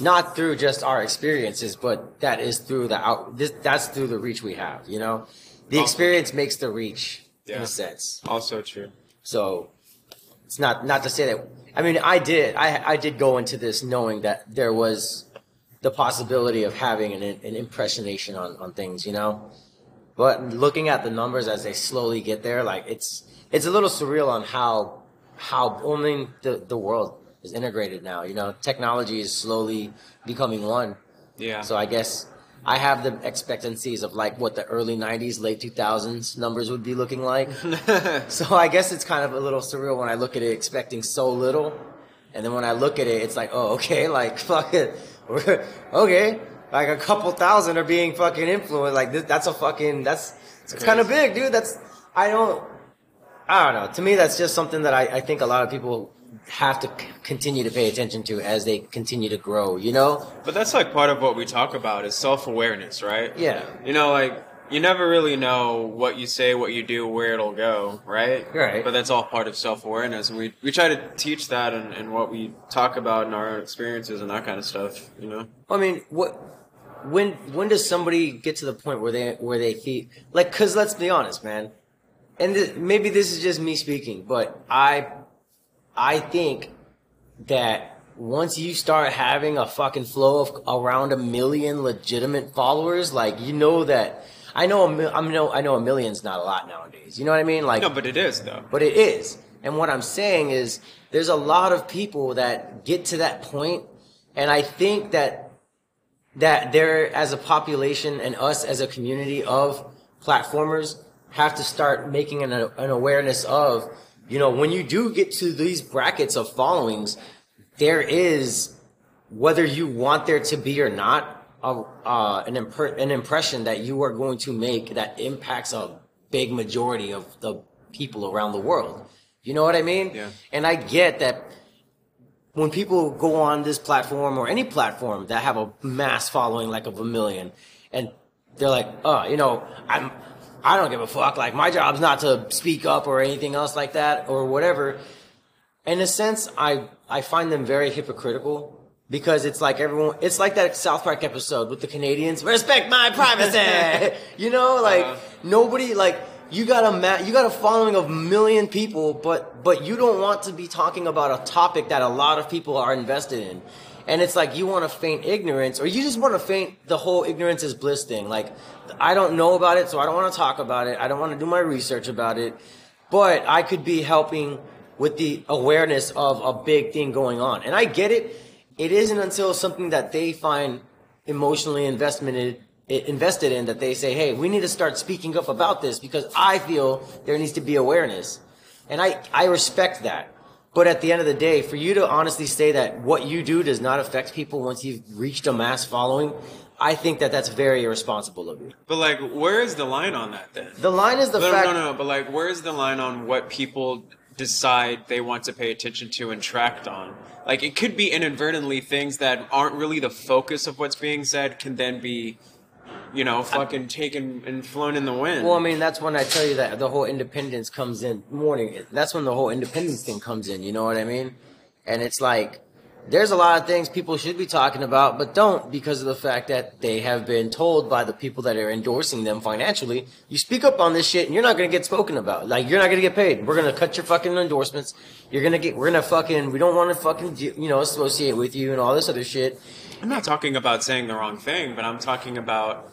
not through just our experiences, but that is through the out. This, that's through the reach we have. You know, the Also- experience makes the reach in a sense. Also true. So it's not not to say that. I mean, I did I I did go into this knowing that there was the possibility of having an an impressionation on on things, you know. But looking at the numbers as they slowly get there, like it's it's a little surreal on how how I mean the the world is integrated now. You know, technology is slowly becoming one. Yeah. So I guess I have the expectancies of like what the early '90s, late 2000s numbers would be looking like. so I guess it's kind of a little surreal when I look at it, expecting so little, and then when I look at it, it's like, oh, okay, like fuck it, okay, like a couple thousand are being fucking influenced. Like this, that's a fucking that's it's kind of big, dude. That's I don't. I don't know. To me, that's just something that I, I think a lot of people have to continue to pay attention to as they continue to grow. You know? But that's like part of what we talk about is self awareness, right? Yeah. You know, like you never really know what you say, what you do, where it'll go, right? Right. But that's all part of self awareness, and we we try to teach that and, in what we talk about in our experiences and that kind of stuff. You know. I mean, what? When when does somebody get to the point where they where they feel like? Because let's be honest, man. And th- maybe this is just me speaking, but I I think that once you start having a fucking flow of around a million legitimate followers, like you know that I know a mil- I know I know a million's not a lot nowadays. You know what I mean? Like No, but it is though. but it is. And what I'm saying is there's a lot of people that get to that point and I think that that there as a population and us as a community of platformers have to start making an, an awareness of you know when you do get to these brackets of followings there is whether you want there to be or not a, uh, an, imp- an impression that you are going to make that impacts a big majority of the people around the world you know what i mean Yeah. and i get that when people go on this platform or any platform that have a mass following like of a million and they're like oh you know i'm i don't give a fuck. Like my job's not to speak up or anything else like that or whatever. In a sense i i find them very hypocritical because it's like everyone it's like that south park episode with the canadians. Respect my privacy! You know like Uh-huh. nobody like you got a ma- you got a following of million people but but you don't want to be talking about a topic that a lot of people are invested in and it's like you want to feign ignorance or you just want to feign the whole ignorance is bliss thing. Like i don't know about it so i don't want to talk about it. I don't want to do my research about it. But i could be helping with the awareness of a big thing going on. And i get it. It isn't until something that they find emotionally investmented invested in that they say hey we need to start speaking up about this because i feel there needs to be awareness. And i i respect that but at the end of the day for you to honestly say that what you do does not affect people once you've reached a mass following i think that that's very irresponsible of you But like, where is the line on that then? the line is the no, fact no, no, no. But like, where is the line on what people decide they want to pay attention to and tracked on? Like, it could be inadvertently things that aren't really the focus of what's being said can then be, you know, fucking taken and flown in the wind. Well, I mean, that's when I tell you that the whole independence comes in. Morning. That's when the whole independence thing comes in. You know what I mean? And it's like, there's a lot of things people should be talking about, but don't because of the fact that they have been told by the people that are endorsing them financially, you speak up on this shit and you're not going to get spoken about. Like, you're not going to get paid. We're going to cut your fucking endorsements. You're going to get, we're going to fucking, we don't want to fucking, you know, associate with you and all this other shit. I'm not talking about saying the wrong thing, but I'm talking about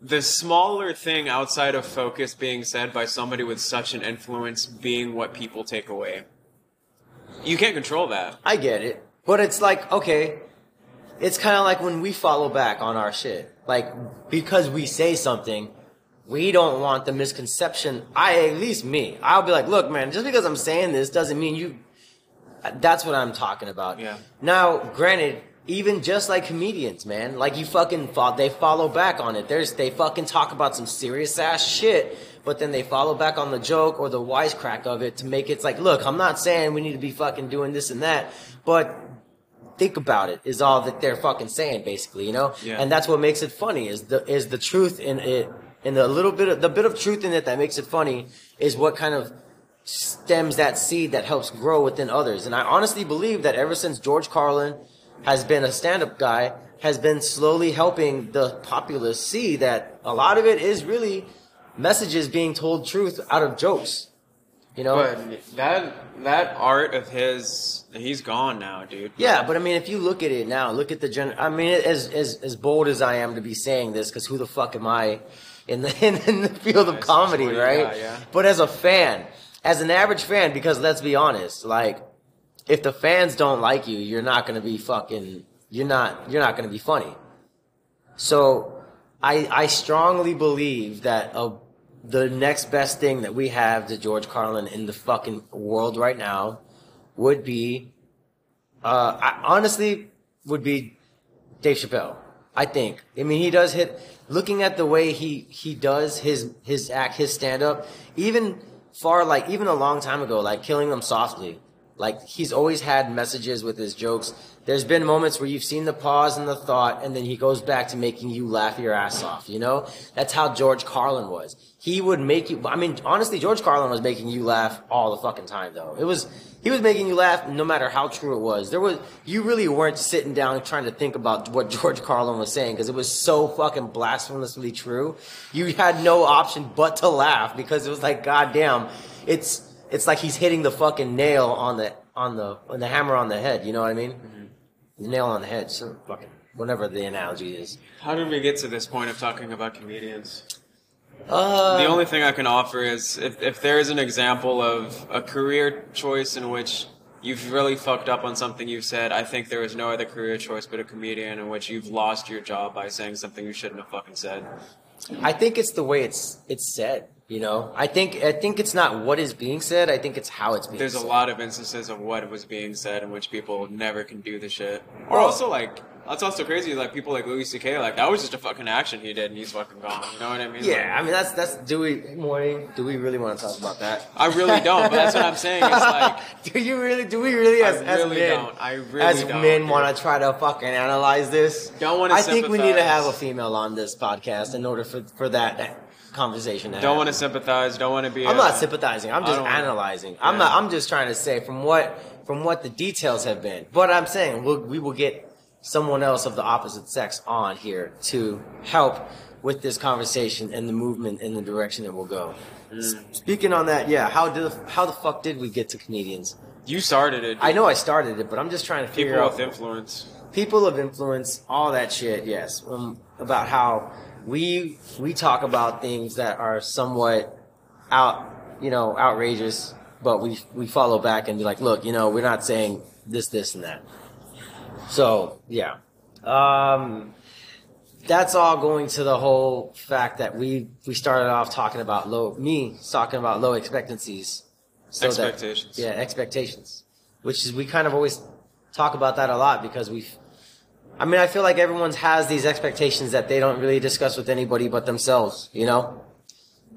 the smaller thing outside of focus being said by somebody with such an influence being what people take away. You can't control that. I get it. But it's like, okay, it's kind of like when we follow back on our shit. Like, because we say something, we don't want the misconception. I, at least me, I'll be like, look, man, just because I'm saying this doesn't mean you. That's what I'm talking about. Yeah. Now, granted, even just like comedians, man, like you fucking fought, they follow back on it. There's, they fucking talk about some serious ass shit, but then they follow back on the joke or the wisecrack of it to make it it's like, look, I'm not saying we need to be fucking doing this and that, but think about it is all that they're fucking saying basically, you know? Yeah. And that's what makes it funny is the, is the truth in it, and the little bit of, the bit of truth in it that makes it funny is what kind of stems that seed that helps grow within others. And I honestly believe that ever since George Carlin, has been a stand-up guy, has been slowly helping the populace see that a lot of it is really messages being told truth out of jokes. You know? But that that art of his, he's gone now, dude. Yeah, but I mean, if you look at it now, look at the gen. I mean, as as as bold as I am to be saying this, because who the fuck am I in the in, in the field of comedy, right? yeah, yeah. But as a fan, as an average fan, because let's be honest, like if the fans don't like you, you're not gonna be fucking. You're not. You're not gonna be funny. So, I I strongly believe that a the next best thing that we have to George Carlin in the fucking world right now would be uh, I honestly would be Dave Chappelle. I think. I mean, he does hit. Looking at the way he he does his his act, his stand up, even far like even a long time ago, like killing them softly. Like he's always had messages with his jokes. There's been moments where you've seen the pause and the thought, and then he goes back to making you laugh your ass off. You know, that's how George Carlin was. He would make you. I mean, honestly, George Carlin was making you laugh all the fucking time. Though it was, he was making you laugh no matter how true it was. There was, you really weren't sitting down trying to think about what George Carlin was saying because it was so fucking blasphemously true. You had no option but to laugh because it was like, goddamn, it's it's like he's hitting the fucking nail on the on the on the hammer on the head. You know what I mean? The nail on the head. So fucking whatever the analogy is. How did we get to this point of talking about comedians? Uh, The only thing I can offer is if, if there is an example of a career choice in which you've really fucked up on something you've said, I think there is no other career choice but a comedian in which you've lost your job by saying something you shouldn't have fucking said. I think it's the way it's it's said. You know, I think I think it's not what is being said. I think it's how it's being. Said. There's a lot of instances of what was being said in which people never can do the shit. Or also like that's also crazy. Like people like Louis C.K. Like that was just a fucking action he did, and he's fucking gone. You know what I mean? Yeah, I mean that's that's. Do we morning? Do we really want to talk about that? I really don't. But that's what I'm saying. It's like do you really? Do we really, as, I as men, don't. I really as don't, men, want to try to fucking analyze this? Don't wanna I think we need to have a female on this podcast in order for for that conversation. To don't want to sympathize. Don't want to be. I'm a- not sympathizing. I'm I just don't- analyzing. I'm Yeah. not. I'm just trying to say from what from what the details have been. But I'm saying we'll, we will get someone else of the opposite sex on here to help with this conversation and the movement in the direction it will go. S- Speaking on that, yeah, how did how the fuck did we get to comedians? You started it. I know I started it, but I'm just trying to figure people out with influence. people of influence, all that shit. Yes, um, about how we we talk about things that are somewhat out, you know, outrageous, but we we follow back and be like, look, you know, we're not saying this, this, and that. So yeah, um, that's all going to the whole fact that we we started off talking about low me talking about low expectancies. So that- Expectations. yeah, expectations. Which is we kind of always talk about that a lot because we've I mean, I feel like everyone has these expectations that they don't really discuss with anybody but themselves, you know?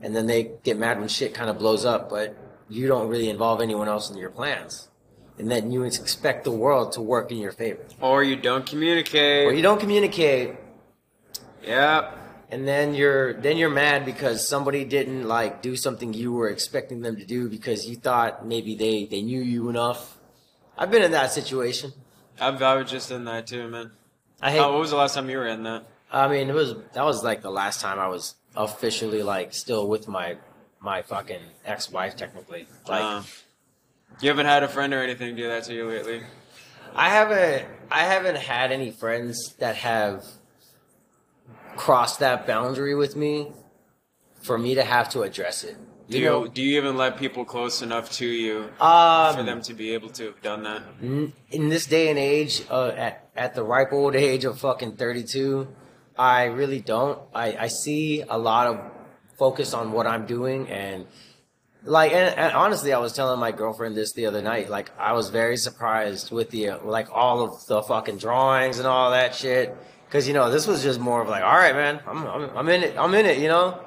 And then they get mad when shit kind of blows up, but you don't really involve anyone else in your plans. And then you expect the world to work in your favor. Or you don't communicate. Or you don't communicate yeah. and then you're then you're mad because somebody didn't like do something you were expecting them to do because you thought maybe they they knew you enough. I've been in that situation. I've, I was just in that too, man. I hate what was the last time you were in that? I mean, it was that was like the last time I was officially like still with my my fucking ex-wife technically. Like Uh, you haven't had a friend or anything do that to you lately. I haven't I haven't had any friends that have crossed that boundary with me for me to have to address it. Do you, do you even let people close enough to you um, for them to be able to have done that? In this day and age, uh, at at the ripe old age of fucking thirty two, I really don't. I I see a lot of focus on what I'm doing and. Like and, and honestly, I was telling my girlfriend this the other night. Like I was very surprised with the like all of the fucking drawings and all that shit. Because you know this was just more of like, all right, man, I'm, I'm I'm in it, I'm in it, you know.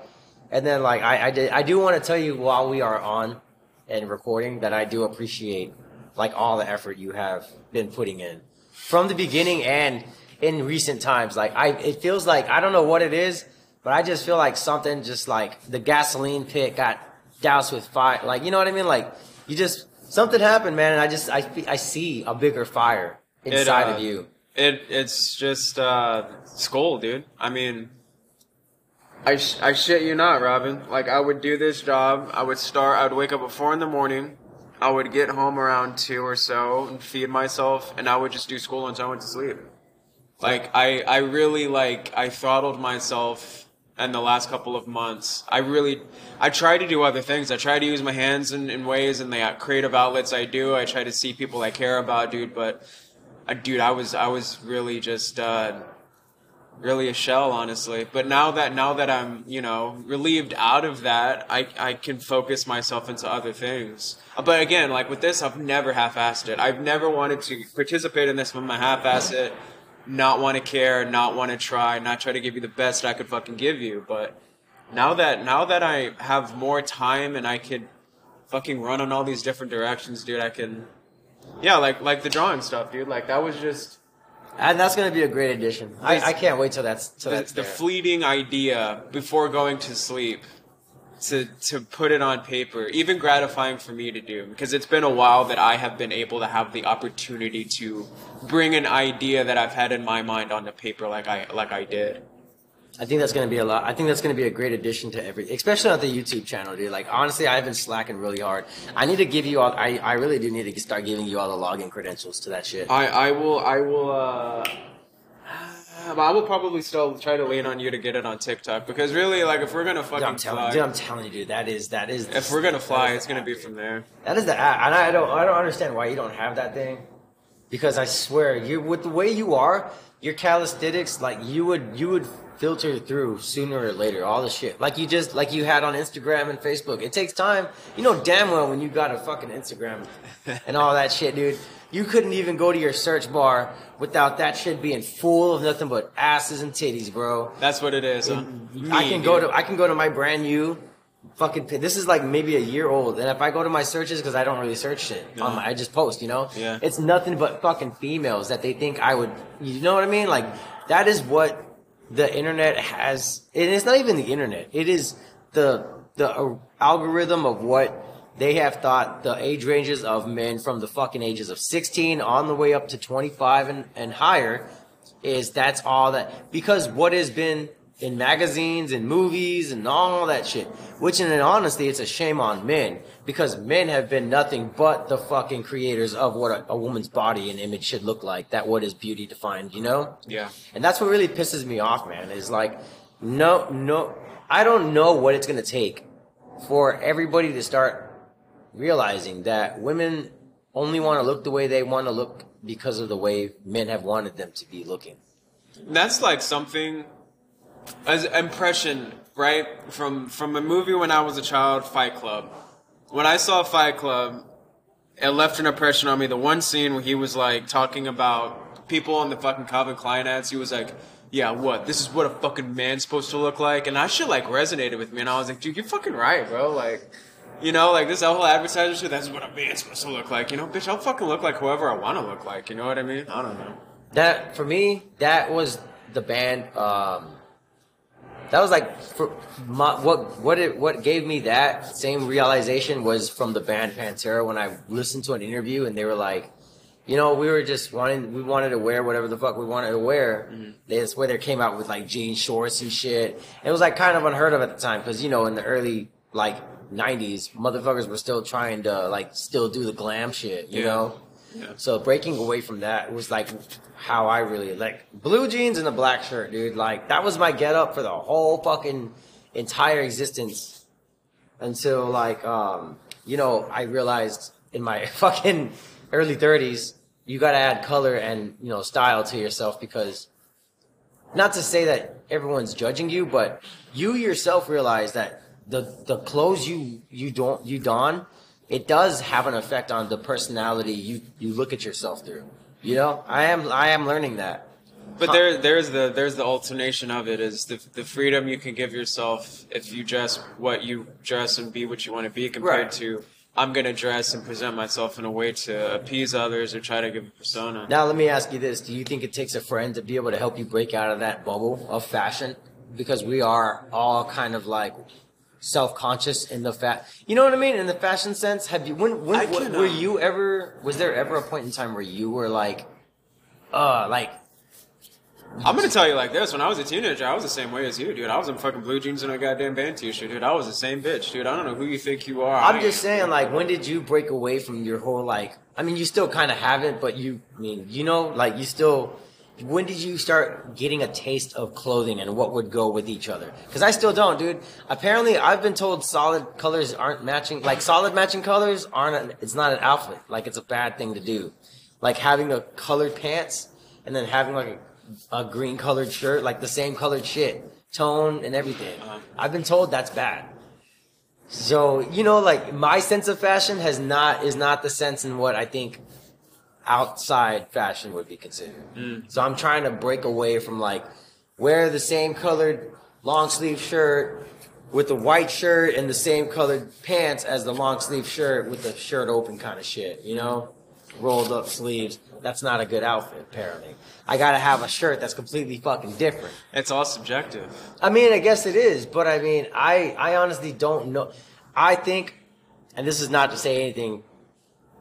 And then like I I did I do want to tell you while we are on and recording that I do appreciate like all the effort you have been putting in from the beginning and in recent times. Like I, it feels like I don't know what it is, but I just feel like something just like the gasoline pit got doused with fire. Like you know what I mean? Like you just something happened, man, and I just I I see a bigger fire inside uh, of you. It it's just uh, school, dude. I mean, I sh- I shit you not, Robin. Like I would do this job. I would start. I would wake up at four in the morning. I would get home around two or so and feed myself, and I would just do school until I went to sleep. Like I I really like I throttled myself. In the last couple of months, I really, I try to do other things. I try to use my hands in, in ways and the creative outlets I do. I try to see people I care about, dude. But uh, dude, I was I was really just uh, really a shell, honestly. But now that now that I'm you know relieved out of that, I I can focus myself into other things. But again, like with this, I've never half-assed it. I've never wanted to participate in this when my half-ass it, not want to care, not want to try, not try to give you the best I could fucking give you. But now that now that I have more time and I could fucking run in all these different directions, dude, I can. Yeah, like like the drawing stuff, dude. Like that was just And that's gonna be a great addition. I, I can't wait till that's till the, that's the there. fleeting idea before going to sleep to to put it on paper even gratifying for me to do because it's been a while that I have been able to have the opportunity to bring an idea that I've had in my mind onto paper like I like I did I think that's gonna be a lot. I think that's gonna be a great addition to every, especially on the YouTube channel, dude. Like honestly, I've been slacking really hard. I need to give you all. I, I really do need to start giving you all the login credentials to that shit. I I will I will uh I will probably still try to lean on you to get it on TikTok because really like if we're gonna Dude, fucking I'm telling, fly dude, I'm telling you, dude. That is that is. if we're gonna fly it's gonna app, be dude. from there That is the app, and I don't I don't understand why you don't have that thing. Because I swear, you with the way you are, your calisthenics, like you would you would filter through sooner or later all the shit. Like you just like you had on Instagram and Facebook. It takes time. You know damn well when you got a fucking Instagram and all that shit, dude. You couldn't even go to your search bar without that shit being full of nothing but asses and titties, bro. that's what it is huh? I Me, can go dude. to I can go to my brand new fucking this is like maybe a year old and if I go to my searches because I don't really search shit on my, I just post you know? Yeah. it's nothing but fucking females that they think I would you know what I mean? Like that is what the internet has and it's not even the internet it is the the uh, algorithm of what they have thought the age ranges of men from the fucking ages of 16 on the way up to 25 and, and higher is that's all that because what has been in magazines and movies and all that shit. Which in an honesty it's a shame on men because men have been nothing but the fucking creators of what a, a woman's body and image should look like that what is beauty defined you know? Yeah. And that's what really pisses me off man is like no no i don't know what it's going to take for everybody to start realizing that women only want to look the way they want to look because of the way men have wanted them to be looking. That's like something as impression, right? From from a movie when I was a child, Fight Club. When I saw Fight Club, it left an impression on me. The one scene where he was like talking about people on the fucking Calvin Klein ads, he was like, "Yeah, what? This is what a fucking man's supposed to look like," and that shit like resonated with me. And I was like, "Dude, you're fucking right, bro." Like. You know, like this whole advertiser shit, that's what a man's supposed to look like. You know, bitch, I'll fucking look like whoever I want to look like. You know what I mean? I don't know. that for me that was the band um that was like my, what what it what gave me that same realization was from the band Pantera when I listened to an interview and they were like you know we were just wanting we wanted to wear whatever the fuck we wanted to wear. Mm-hmm. They, that's where they came out with like jean shorts and shit. It was like kind of unheard of at the time because you know in the early like 90s motherfuckers were still trying to like still do the glam shit you Yeah. know So breaking away from that was like how I really like blue jeans and a black shirt, dude. Like that was my get up for the whole fucking entire existence until like um you know I realized in my fucking early 30s you got to add color and you know style to yourself because not to say that everyone's judging you, but you yourself realize that the the clothes you you don't you don, it does have an effect on the personality you you look at yourself through. You know, I am I am learning that. But there, there's the there's the alternation of it is the the freedom you can give yourself if you dress what you dress and be what you want to be compared Right. to I'm gonna dress and present myself in a way to appease others or try to give a persona. Now let me ask you this: Do you think it takes a friend to be able to help you break out of that bubble of fashion? Because we are all kind of like self-conscious in the fat. You know what I mean? In the fashion sense, have you? When, when I w- can, were um, you ever? Was there ever a point in time where you were like, uh, like I'm gonna tell you like this: when I was a teenager, I was the same way as you, dude. I was in fucking blue jeans and a goddamn band t-shirt, dude. I was the same bitch, dude. I don't know who you think you are. I'm I just am. saying, like, when did you break away from your whole like? I mean, you still kind of haven't, but you, I mean, you know, like you still. When did you start getting a taste of clothing and what would go with each other? Because I still don't, dude. Apparently, I've been told solid colors aren't matching. Like solid matching colors aren't. It's not an outfit. Like it's a bad thing to do. Like having a colored pants and then having like a, a green colored shirt, like the same colored shit, tone and everything. I've been told that's bad. So you know, like my sense of fashion has not is not the sense in what I think outside fashion would be considered. Mm. So I'm trying to break away from like wear the same colored long sleeve shirt with the white shirt and the same colored pants as the long sleeve shirt with the shirt open kind of shit. You know, rolled up sleeves. That's not a good outfit. Apparently, I gotta have a shirt that's completely fucking different. It's all subjective. I mean, I guess it is, but I mean, I I honestly don't know. I think, and this is not to say anything,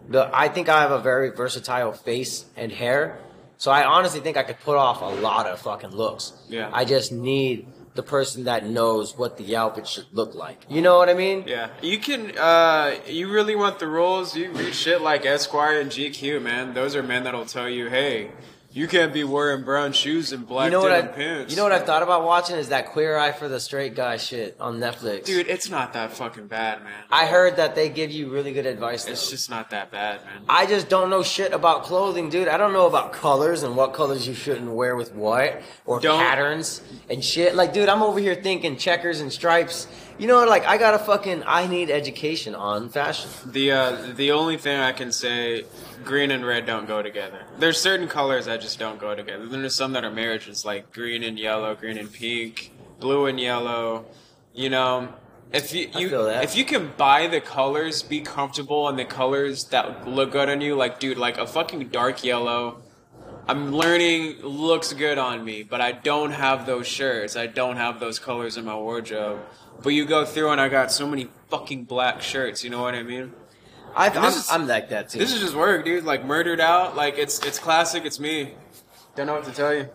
but I think I have a very versatile face and hair, so I honestly think I could put off a lot of fucking looks. Yeah. I just need the person that knows what the outfit should look like. You know what I mean? Yeah, you can. uh You really want the rules? You read shit like Esquire and GQ, man. Those are men that'll tell you, hey, you can't be wearing brown shoes and black You know what I? denim pants. You know what I've thought about watching is that Queer Eye for the Straight Guy shit on Netflix. dude? It's not that fucking bad, man. I heard that they give you really good advice. It's though. just not that bad, man. I just don't know shit about clothing, dude. I don't know about colors and what colors you shouldn't wear with what or Don't- patterns and shit. Like, dude, I'm over here thinking checkers and stripes. You know, like I got to fucking I need education on fashion. The uh, the only thing I can say, green and red don't go together. There's certain colors that just don't go together. Then there's some that are marriages, like green and yellow, green and pink, blue and yellow. You know, if you, you if you can buy the colors, be comfortable in the colors that look good on you. Like, dude, like a fucking dark yellow. I'm learning looks good on me, but I don't have those shirts. I don't have those colors in my wardrobe. But you go through and I got so many fucking black shirts. You know what I mean? I, And I'm, is- I'm like that too. This is just work, dude. Like murdered out. Like it's it's classic. It's me. Don't know what to tell you.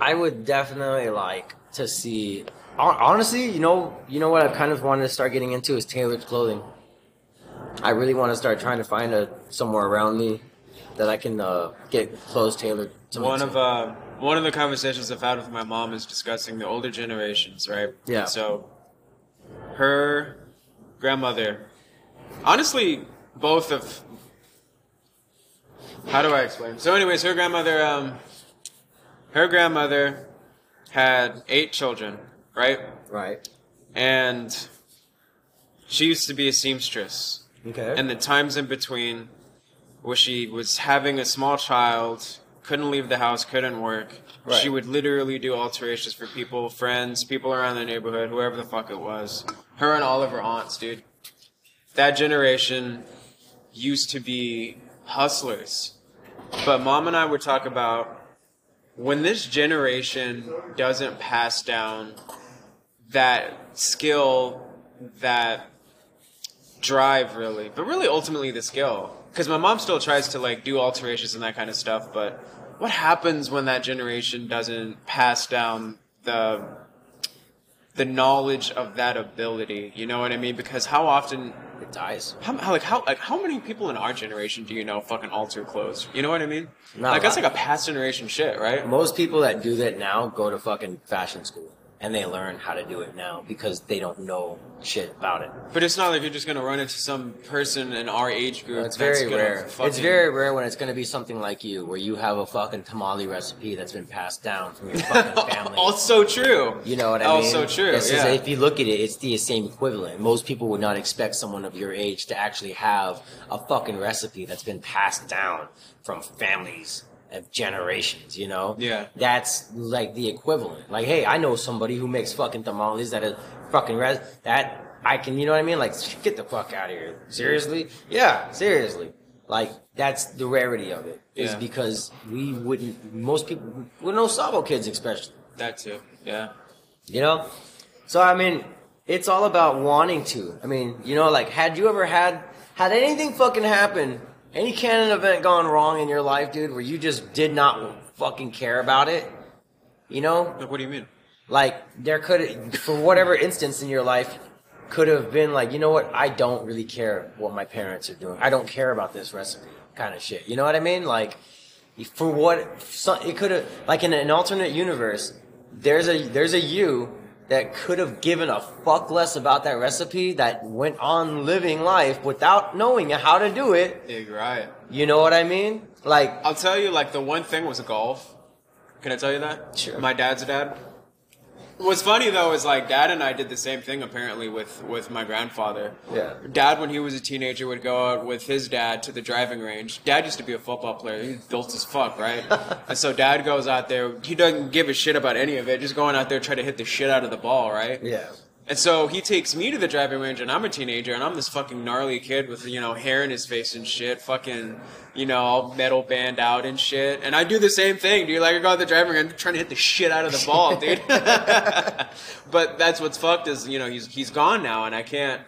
I would definitely like to see. Honestly, you know, you know what I've kind of wanted to start getting into is tailored clothing. I really want to start trying to find a somewhere around me that I can uh, get clothes tailored to. One of uh one of the conversations I've had with my mom is discussing the older generations, right? Yeah. So her grandmother, honestly, both of. How do I explain? So, anyways, her grandmother, um, her grandmother had eight children, right? right. And she used to be a seamstress. Okay. and the times in between where she was having a small child couldn't leave the house couldn't work Right. she would literally do alterations for people friends people around the neighborhood whoever the fuck it was her and all of her aunts dude. That generation used to be hustlers. But mom and i would talk about when this generation doesn't pass down that skill that drive really. But really ultimately the skill. Because my mom still tries to like do alterations and that kind of stuff but what happens when that generation doesn't pass down the the knowledge of that ability you know what i mean? Because how often It dies. how, how like how like how many people in our generation do you know fucking alter clothes? You know what i mean? Not like that's like a past generation shit right? Most people that do that now go to fucking fashion school and they learn how to do it now because they don't know shit about it. but it's not like you're just gonna run into some person in our age group It's very rare. fucking- It's very rare when it's going to be something like you, where you have a fucking tamale recipe that's been passed down from your fucking family. also true You know what I mean? also true This is- if you look at it, it's the same equivalent. Most people would not expect someone of your age to actually have a fucking recipe that's been passed down from families of generations, you know? Yeah. That's like the equivalent. Like, hey, I know somebody who makes fucking tamales that are fucking res- that I can, you know what I mean? Like, get the fuck out of here. Seriously? Yeah, seriously. Like, that's the rarity of it. Is Yeah. because we wouldn't, most people, we're no Sabo kids especially. that too yeah You know? So I mean, it's all about wanting to. I mean, you know, like had you ever had had anything fucking happen any canon event gone wrong in your life, dude, where you just did not fucking care about it? You know, Like, what do you mean? like there could, for whatever instance in your life, could have been like, you know what? I don't really care what my parents are doing. I don't care about this recipe, kind of shit. You know what I mean? Like, for what it could have, like in an alternate universe, there's a there's a you that could have given a fuck less about that recipe that went on living life without knowing how to do it. Yeah, right. You know what I mean? Like, I'll tell you, like the one thing was golf. Can I tell you that? Sure. My dad's a dad. What's funny though is like dad and I did the same thing apparently with with my grandfather. Yeah. Dad, when he was a teenager, would go out with his dad to the driving range. Dad used to be a football player. He's built as fuck, right? and so dad goes out there. He doesn't give a shit about any of it. Just going out there trying to hit the shit out of the ball, right? yeah. And so he takes me to the driving range, and I'm a teenager, and I'm this fucking gnarly kid with you know hair in his face and shit, fucking you know all metal band out and shit. And I do the same thing, dude. Like I go out the driving range, trying to hit the shit out of the ball, dude. but that's what's fucked is you know he's he's gone now, and I can't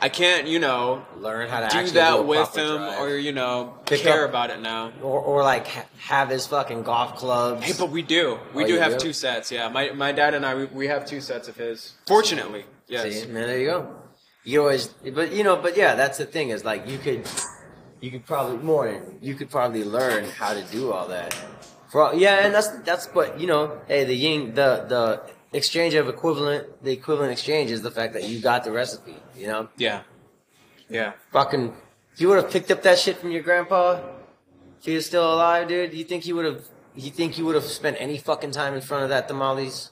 I can't you know Learn how to do actually that do a with him drive. or you know Pick care up- about it now. or, or like ha- have his fucking golf clubs. Hey, but we do. We Oh, do have do? two sets. Yeah, my my dad and I we, we have two sets of his. Fortunately, yes. See, man, there you go. You always, but you know, but yeah, that's the thing is like you could, you could probably more you could probably learn how to do all that. For all, yeah, and that's that's but you know, hey, the yin, the the exchange of equivalent, the equivalent exchange is the fact that you got the recipe. You know, Yeah. Yeah. fucking, if you would have picked up that shit from your grandpa, if he was still alive, dude, you think he would have? You think you would have spent any fucking time in front of that tamales?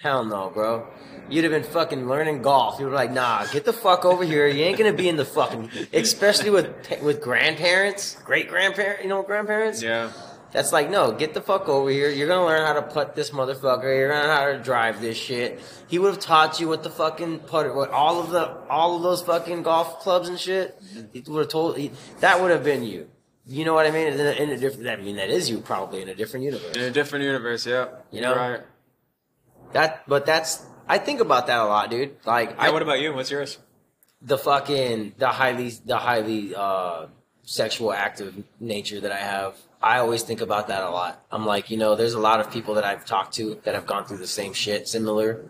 Hell no, bro. You'd have been fucking learning golf. You were like, nah, get the fuck over here. You ain't gonna be in the fucking, especially with with grandparents, great grandparents, you know, grandparents. Yeah. That's like, no, get the fuck over here. You're gonna learn how to putt this motherfucker. You're gonna learn how to drive this shit. He would have taught you what the fucking putter, what all of the, all of those fucking golf clubs and shit. He would have told, he, that would have been you. You know what I mean? In a, in a different, I mean, that is you probably in a different universe. In a different universe, yeah. You know? right. That, but that's, I think about that a lot, dude. Like, Yeah, I, what about you? What's yours? the fucking the highly the highly uh sexual active nature that I have. I always think about that a lot. I'm like, you know, there's a lot of people that I've talked to that have gone through the same shit, similar,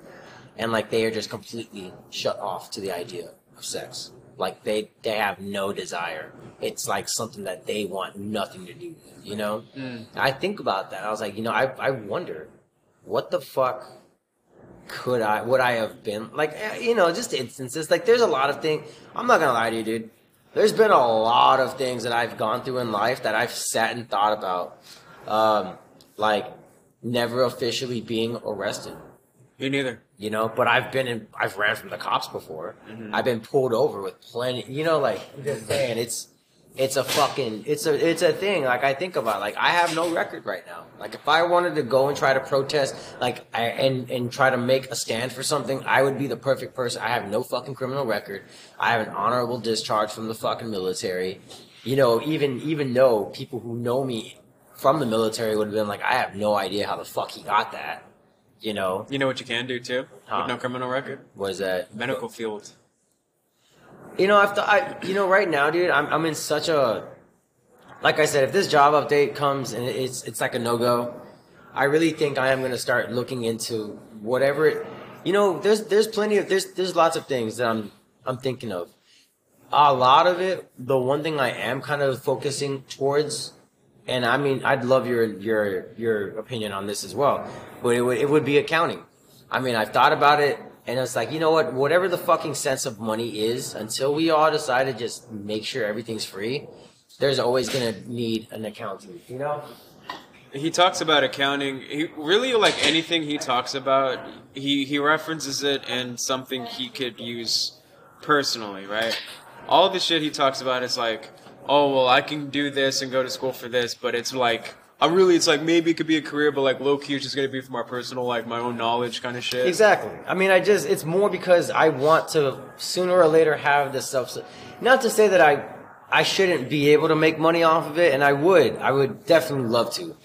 and like they are just completely shut off to the idea of sex. Like they they have no desire. It's like something that they want nothing to do with, you know? I think about that. I was like, you know, I I wonder what the fuck could I would I have been like eh, you know just instances like there's a lot of things I'm not gonna lie to you dude there's been a lot of things that I've gone through in life that I've sat and thought about um like never officially being arrested. Me neither. you know but I've been in I've ran from the cops before. I've been pulled over with plenty you know like saying it's it's a fucking it's a it's a thing like I think about like I have no record right now like if I wanted to go and try to protest like I, and and try to make a stand for something I would be the perfect person I have no fucking criminal record I have an honorable discharge from the fucking military you know even even though people who know me from the military would have been like I have no idea how the fuck he got that you know You know what you can do too? Huh. With no criminal record? was that Medical field. You know, after I, you know, right now, dude, I'm I'm in such a, like I said, if this job update comes and it's it's like a no go, I really think I am gonna start looking into whatever. It, you know, there's there's plenty of there's there's lots of things that I'm I'm thinking of. A lot of it, the one thing I am kind of focusing towards, and I mean, I'd love your your your opinion on this as well, but it would it would be accounting. I mean, I've thought about it, and it's like, you know what? Whatever the fucking sense of money is, until we all decide to just make sure everything's free, there's always gonna need an accountant. You know? He talks about accounting. He really like anything he talks about. He he references it and something he could use personally, right? All the shit he talks about is like, oh well, I can do this and go to school for this, but it's like. I really, it's like maybe it could be a career, but like low key, it's just gonna be for my personal, like my own knowledge kind of shit. Exactly. I mean, I just it's more because I want to sooner or later have this stuff. Not to say that I I shouldn't be able to make money off of it, and I would. I would definitely love to.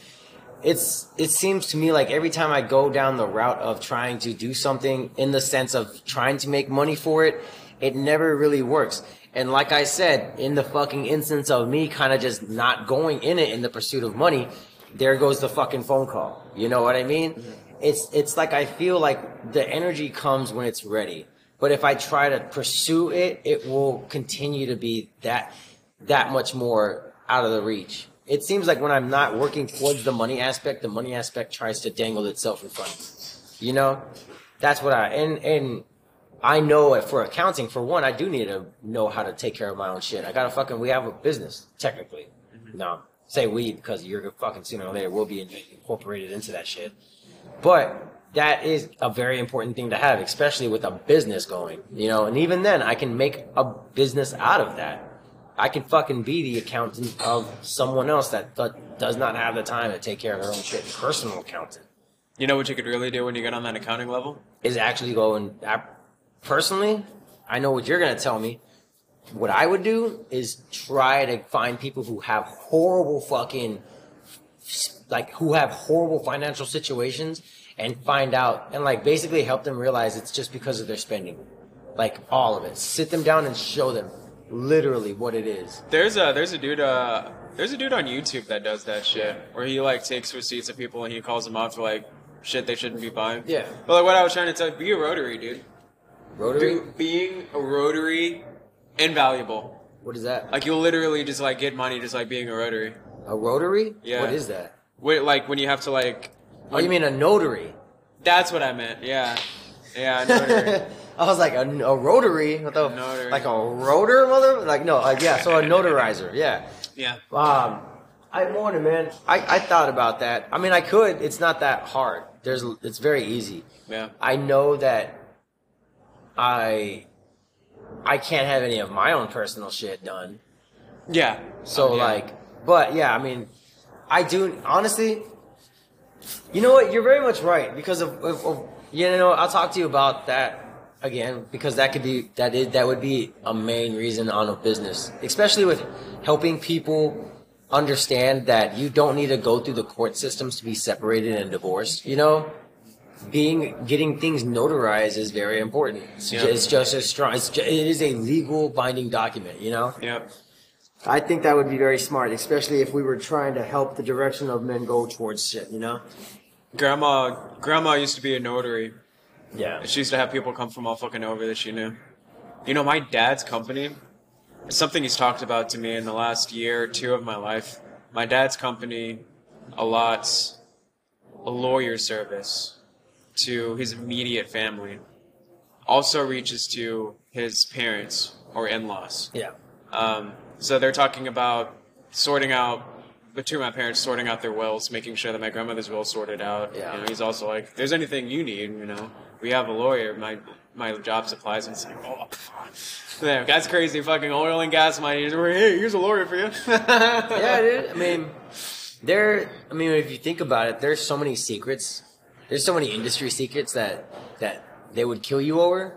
It's it seems to me like every time I go down the route of trying to do something in the sense of trying to make money for it, it never really works. And like I said, in the fucking instance of me kind of just not going in it in the pursuit of money, there goes the fucking phone call. You know what I mean? It's it's like I feel like the energy comes when it's ready. But if I try to pursue it, it will continue to be that that much more out of the reach. It seems like when I'm not working towards the money aspect, the money aspect tries to dangle itself in front of me. You know? That's what I and and I know it for accounting, for one, I do need to know how to take care of my own shit. I gotta fucking, we have a business, technically. Mm-hmm. No, say we because you're fucking sooner or later will be incorporated into that shit. But that is a very important thing to have, especially with a business going, you know, and even then I can make a business out of that. I can fucking be the accountant of someone else that th- does not have the time to take care of their own shit. Personal accountant You know what you could really do when you get on that accounting level? is actually going. I, personally, I know what you're gonna tell me. What I would do is try to find people who have horrible fucking, like who have horrible financial situations, and find out and like basically help them realize it's just because of their spending, like all of it. Sit them down and show them literally what it is. There's a there's a dude uh there's a dude on YouTube that does that shit where he like takes receipts of people and he calls them out for like shit they shouldn't be buying. Yeah. But like what I was trying to tell you, be a rotary, dude. Rotary. Dude, being a rotary invaluable. What is that? Like you'll literally just like get money just like being a rotary. A rotary? Yeah. What is that? Wait, like when you have to like Oh, you mean a notary? that's what I meant. Yeah. Yeah, notary. I was like a, a rotary, what the, Notary. like a rotor, mother, like no, like yeah, so a notarizer, yeah. yeah. Um, I morning, man. I, I thought about that. I mean, I could. It's not that hard. There's, it's very easy. Yeah. I know that I, I can't have any of my own personal shit done. Yeah. So yeah. like, but yeah, I mean, I do honestly. You know what? You're very much right because of, of, of you know. I'll talk to you about that again because that could be that is that would be a main reason on a business, especially with helping people understand that you don't need to go through the court systems to be separated and divorced. You know, being getting things notarized is very important. It's, Yeah. ju- it's just as strong. It's ju- it is a legal binding document. You know. Yep. I think that would be very smart, especially if we were trying to help the direction of men go towards shit, you know? Grandma grandma used to be a notary. Yeah. She used to have people come from all fucking over that she knew. You know, my dad's company, something he's talked about to me in the last year or two of my life. My dad's company allots a lawyer service to his immediate family, also reaches to his parents or in laws. Yeah. Um, so they're talking about sorting out the two of my parents sorting out their wills, making sure that my grandmother's will sorted out. Yeah. You know, he's also like, there's anything you need, you know, we have a lawyer. My my job supplies, and it's like, oh, yeah, that's crazy. Fucking oil and gas money. Hey, here's a lawyer for you. Yeah, dude. I mean, there, I mean, if you think about it, there's so many secrets. There's so many industry secrets that, that they would kill you over.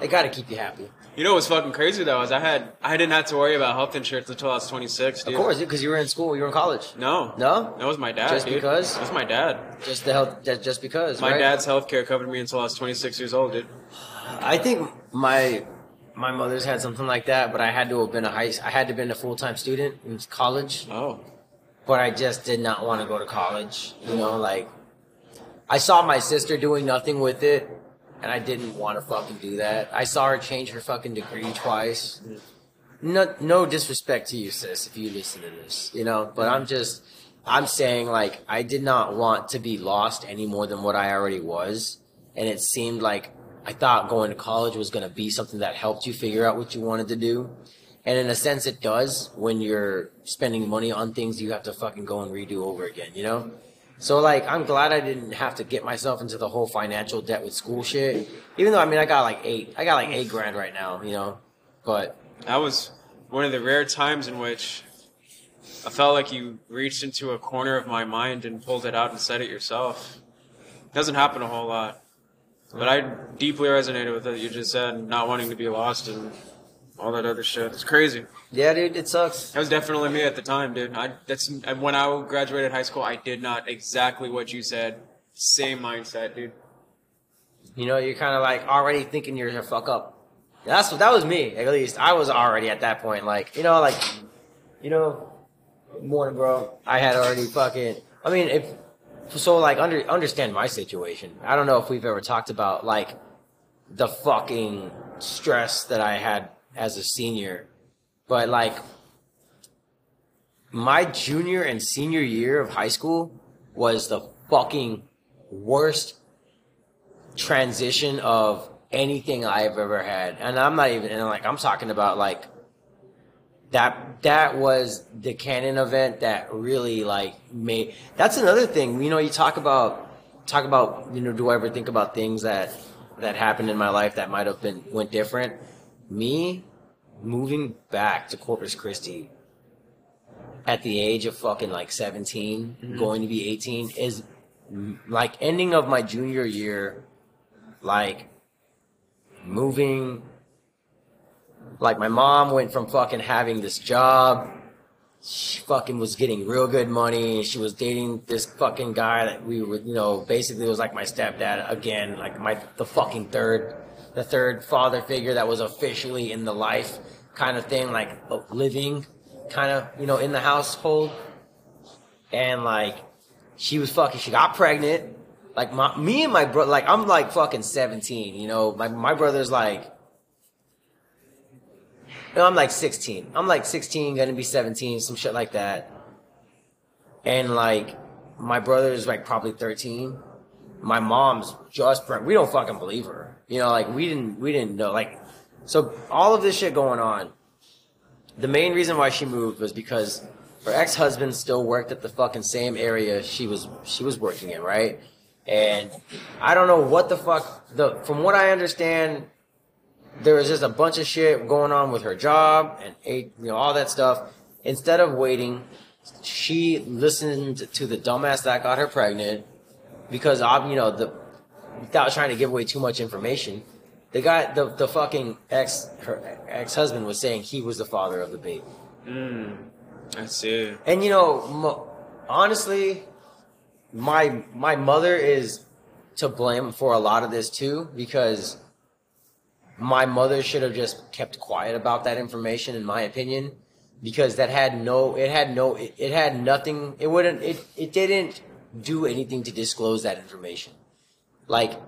They gotta keep you happy. You know what's fucking crazy though is I had I didn't have to worry about health insurance until I was 26. Dude. Of course, because you were in school, you were in college. No. No? That was my dad. Just dude. because? That was my dad. Just the health, just just because. My right? dad's health care covered me until I was 26 years old, dude. I think my my mother's had something like that, but I had to have been a high. I had to have been a full time student in college. Oh. but I just did not want to go to college. You know, like I saw my sister doing nothing with it, and I didn't want to fucking do that. I saw her change her fucking degree twice. No, no disrespect to you, sis, if you listen to this, you know. But I'm just, I'm saying like I did not want to be lost any more than what I already was, and it seemed like I thought going to college was going to be something that helped you figure out what you wanted to do. And in a sense, it does when you're spending money on things you have to fucking go and redo over again, you know? So, like, I'm glad I didn't have to get myself into the whole financial debt with school shit. Even though, I mean, I got like eight, I got like eight grand right now, you know? But, That was one of the rare times in which I felt like you reached into a corner of my mind and pulled it out and said it yourself. It doesn't happen a whole lot. But I deeply resonated with what you just said, not wanting to be lost and all that other shit. It's crazy. Yeah, dude, it sucks. That was definitely me at the time, dude. I that's when I graduated high school. I did not exactly what you said. Same mindset, dude. You know, you're kind of like already thinking you're a fuck up. That's that was me. At least I was already at that point. Like you know, like you know, morning, bro. I had already fucking. I mean, if so, like under understand my situation. I don't know if we've ever talked about like the fucking stress that I had as a senior, but like my junior and senior year of high school was the fucking worst transition of anything I've ever had. And I'm not even and like I'm talking about like that that was the canon event that really like made that's another thing. You know, you talk about talk about, you know, do I ever think about things that that happened in my life that might have been went different? Me moving back to Corpus Christi at the age of fucking like 17, mm-hmm. going to be 18 is like ending of my junior year, like moving. Like my mom went from fucking having this job. She fucking was getting real good money. She was dating this fucking guy that we were, you know, basically was like my stepdad again, like my the fucking third, the third father figure that was officially in the life kind of thing, like living kind of, you know, in the household. And like, she was fucking, she got pregnant. Like my, me and my brother, like I'm like fucking 17, you know, my, my brother's like, no, I'm like 16. I'm like 16, gonna be 17, some shit like that. And like, my brother's like probably 13. My mom's just pregnant. We don't fucking believe her. You know, like we didn't, we didn't know. Like, so all of this shit going on the main reason why she moved was because her ex-husband still worked at the fucking same area she was she was working in, right? And I don't know what the fuck the from what I understand, there was just a bunch of shit going on with her job and you know all that stuff. Instead of waiting, she listened to the dumbass that got her pregnant because you know the without trying to give away too much information the guy, the the fucking ex her ex husband was saying he was the father of the baby. Mm, I see. And you know, mo- honestly, my my mother is to blame for a lot of this too because my mother should have just kept quiet about that information in my opinion because that had no it had no it, it had nothing it wouldn't it it didn't do anything to disclose that information like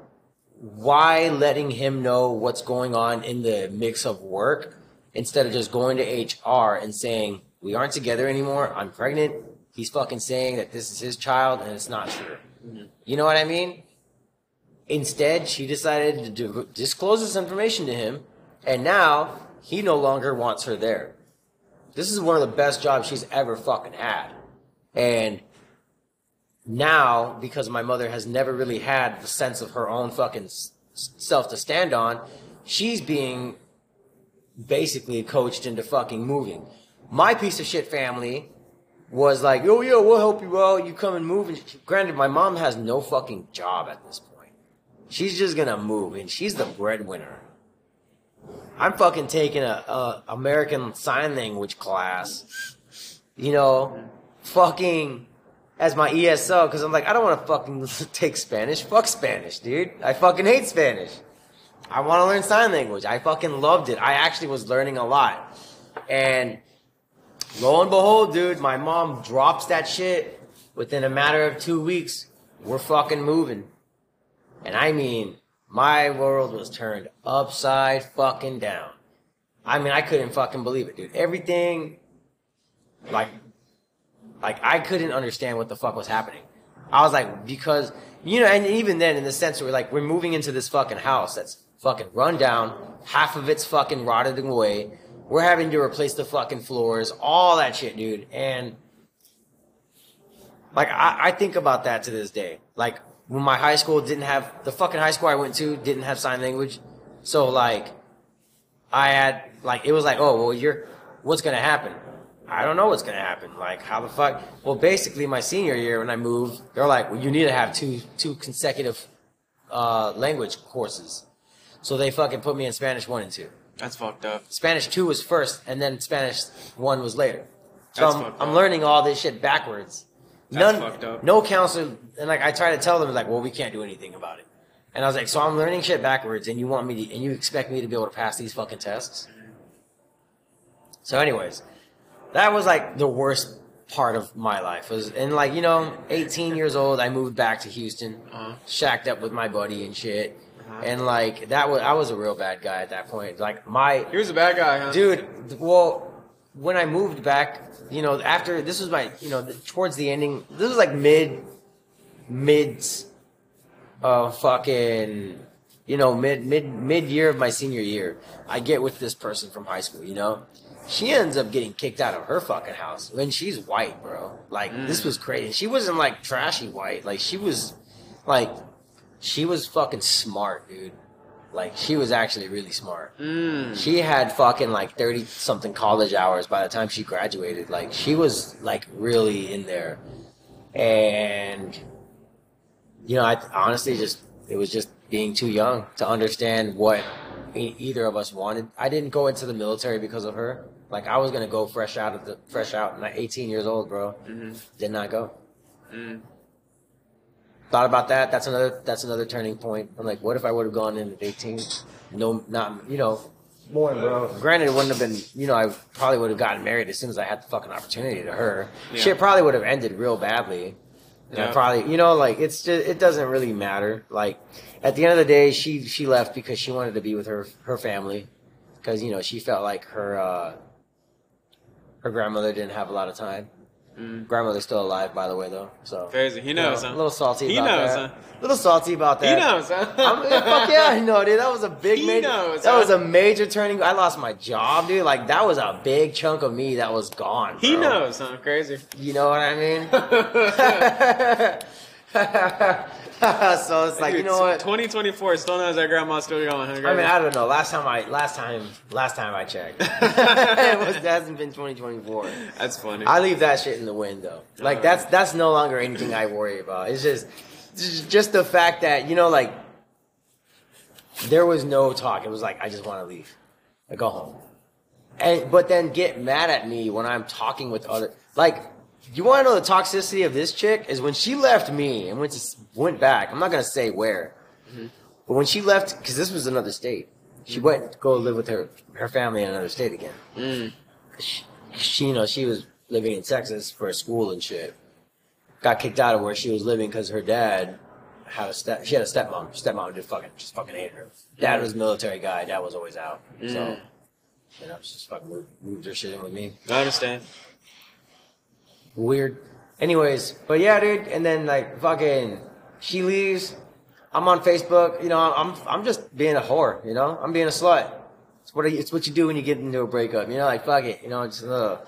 why letting him know what's going on in the mix of work instead of just going to HR and saying, we aren't together anymore. I'm pregnant. He's fucking saying that this is his child and it's not true. Mm-hmm. You know what I mean? Instead, she decided to disclose this information to him and now he no longer wants her there. This is one of the best jobs she's ever fucking had. And now because my mother has never really had the sense of her own fucking self to stand on, she's being basically coached into fucking moving. My piece of shit family was like, oh yeah, we'll help you out. You come and move. And granted, my mom has no fucking job at this point. She's just gonna move, and she's the breadwinner. I'm fucking taking a, a American Sign Language class. You know, fucking as my ESL because I'm like, I don't want to fucking take Spanish. Fuck Spanish, dude. I fucking hate Spanish. I want to learn sign language. I fucking loved it. I actually was learning a lot. And lo and behold, dude, my mom drops that shit within a matter of two weeks. We're fucking moving. And I mean, my world was turned upside fucking down. I mean, I couldn't fucking believe it, dude. Everything, like, like I couldn't understand what the fuck was happening. I was like, because you know, and even then, in the sense we're like we're moving into this fucking house that's fucking run down, half of it's fucking rotted away. We're having to replace the fucking floors, all that shit, dude. And like I, I think about that to this day. Like when my high school didn't have the fucking high school I went to didn't have sign language, so like I had like it was like, oh well, you're what's gonna happen? I don't know what's gonna happen. Like, how the fuck? Well, basically, my senior year when I moved, they're like, well, you need to have two two consecutive uh, language courses. So they fucking put me in Spanish one and two. That's fucked up. Spanish two was first, and then Spanish one was later. So I'm, I'm learning all this shit backwards. That's None, no counselor, and like I try to tell them, like, well, we can't do anything about it. And I was like, so I'm learning shit backwards, and you want me to, and you expect me to be able to pass these fucking tests? So, anyways, that was like the worst part of my life was, and like you know, 18 years old, I moved back to Houston, Uh-huh. shacked up with my buddy and shit, and like that was I was a real bad guy at that point. Like my He was a bad guy, huh? dude well when i moved back you know after this was my you know the, towards the ending this was like mid mid uh fucking you know mid mid mid year of my senior year i get with this person from high school you know she ends up getting kicked out of her fucking house when she's white bro like this was crazy she wasn't like trashy white like she was like she was fucking smart dude like she was actually really smart Mm. she had fucking like 30 something college hours by the time she graduated. Like she was like really in there. And you know, I honestly just it was just being too young to understand what either of us wanted. I didn't go into the military because of her. Like I was going to go fresh out of the fresh out, not 18 years old, bro. Did not go. Mm. Thought about that. That's another. That's another turning point. I'm like, what if I would have gone in at 18? No, not you know, more bro. Granted, it wouldn't have been. You know, I probably would have gotten married as soon as I had the fucking opportunity to her. Yeah. Shit probably would have ended real badly. And I probably, you know, like it's just it doesn't really matter. Like at the end of the day, she she left because she wanted to be with her her family because you know she felt like her uh her grandmother didn't have a lot of time. Mm. Grandmother's still alive, by the way, though. So Crazy. He you know, knows, A little salty. He about knows, that. huh? A little salty about that. He knows, huh? Yeah, fuck yeah, I know, dude. That was a big, He major. knows, that huh? was a major turning. I lost my job, dude. Like that was a big chunk of me that was gone. He bro. knows, huh? Crazy. You know what I mean? so it's like you Dude, know what? 2024 still knows that grandma's still going. Huh? I mean, I don't know. Last time I, last time, last time I checked, it, was, it hasn't been 2024. That's funny. I leave that shit in the window. Like Alright. that's that's no longer anything I worry about. It's just just- just the fact that you know, like there was no talk. It was like I just want to leave. I go home, and but then get mad at me when I'm talking with other like. You want to know the toxicity of this chick is when she left me and went to, went back. I'm not gonna say where, but when she left, because this was another state, she went to go live with her her family in another state again Mm. she, she, you know, she was living in Texas for school and shit. Got kicked out of where she was living because her dad had a step. She had a stepmom. Stepmom just fucking, just fucking hated her. Dad was a military guy. Dad was always out. So, Mm. you know, she just fucking moved, moved her shit in with me. I understand. Weird. Anyways, but yeah, dude. And then like fucking, she leaves. I'm on Facebook. You know, I'm I'm just being a whore. You know, I'm being a slut. It's what it's what you do when you get into a breakup. You know, like fuck it. You know, it's uh.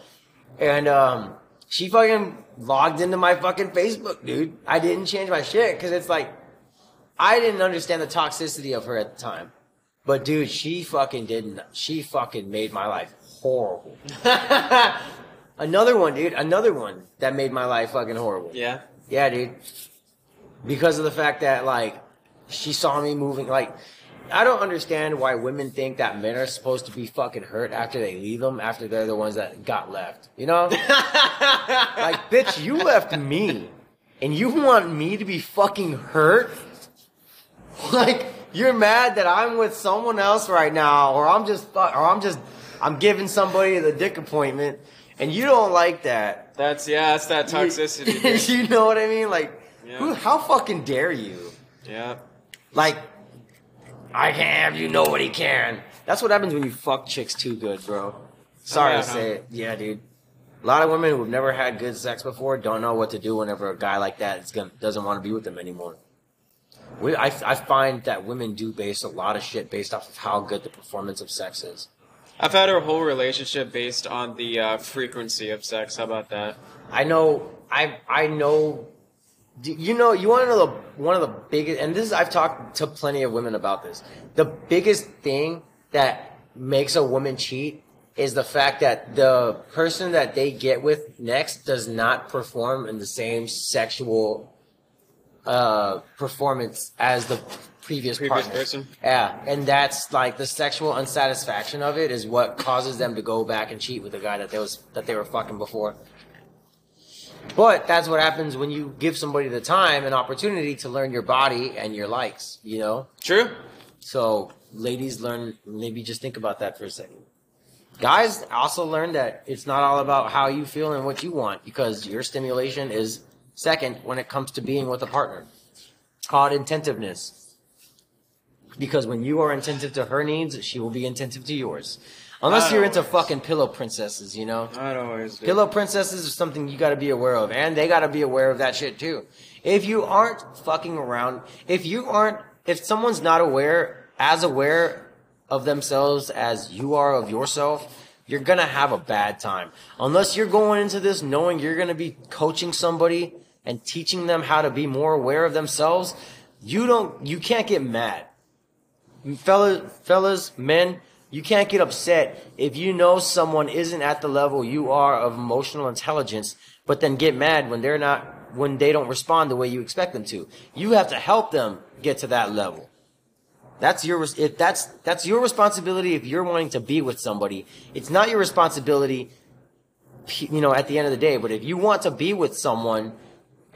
And um, she fucking logged into my fucking Facebook, dude. I didn't change my shit because it's like I didn't understand the toxicity of her at the time. But dude, she fucking didn't. She fucking made my life horrible. Another one, dude. Another one that made my life fucking horrible. Yeah. Yeah, dude. Because of the fact that like she saw me moving like I don't understand why women think that men are supposed to be fucking hurt after they leave them after they're the ones that got left. You know? like, bitch, you left me and you want me to be fucking hurt? Like, you're mad that I'm with someone else right now or I'm just or I'm just I'm giving somebody the dick appointment and you don't like that. That's yeah. That's that toxicity. you know what I mean? Like, Yeah. who, how fucking dare you? yeah. Like, I can't have you, nobody can. That's what happens when you fuck chicks too good, bro. Sorry oh, Yeah, to huh? say it. Yeah, dude. A lot of women who've never had good sex before don't know what to do whenever a guy like that is gonna, doesn't want to be with them anymore. We, I, I find that women do base a lot of shit based off of how good the performance of sex is. I've had a whole relationship based on the uh, frequency of sex. How about that? I know. I I know. You know. You want to know the one of the biggest, and this is I've talked to plenty of women about this. The biggest thing that makes a woman cheat is the fact that the person that they get with next does not perform in the same sexual uh, performance as the previous, Previous person? Yeah, and that's like the sexual unsatisfaction of it is what causes them to go back and cheat with the guy that they was that they were fucking before. But that's what happens when you give somebody the time and opportunity to learn your body and your likes, you know? True. So, ladies, learn, maybe just think about that for a second. Guys, also learn that it's not all about how you feel and what you want because your stimulation is second when it comes to being with a partner. Called intentiveness. Because when you are attentive to her needs, she will be attentive to yours. Unless I you're into always- fucking pillow princesses, you know? I'd always do. Pillow princesses is something you got to be aware of, and they got to be aware of that shit too. If you aren't fucking around, if you aren't, if someone's not aware, as aware of themselves as you are of yourself, you're gonna have a bad time. Unless you're going into this knowing you're gonna be coaching somebody and teaching them how to be more aware of themselves, you don't, you can't get mad fellas, fellas, men, you can't get upset if you know someone isn't at the level you are of emotional intelligence, but then get mad when they're not, when they don't respond the way you expect them to. You have to help them get to that level. That's your, if that's, that's your responsibility if you're wanting to be with somebody. It's not your responsibility, you know, at the end of the day, but if you want to be with someone,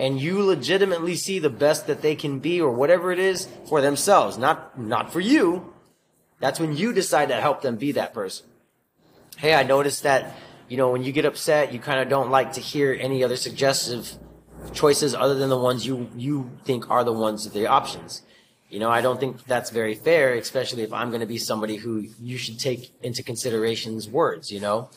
and you legitimately see the best that they can be or whatever it is for themselves, not not for you, that's when you decide to help them be that person. Hey, I noticed that, you know, when you get upset, you kind of don't like to hear any other suggestive choices other than the ones you you think are the ones the options. You know, I don't think that's very fair, especially if I'm going to be somebody who you should take into considerations words, you know?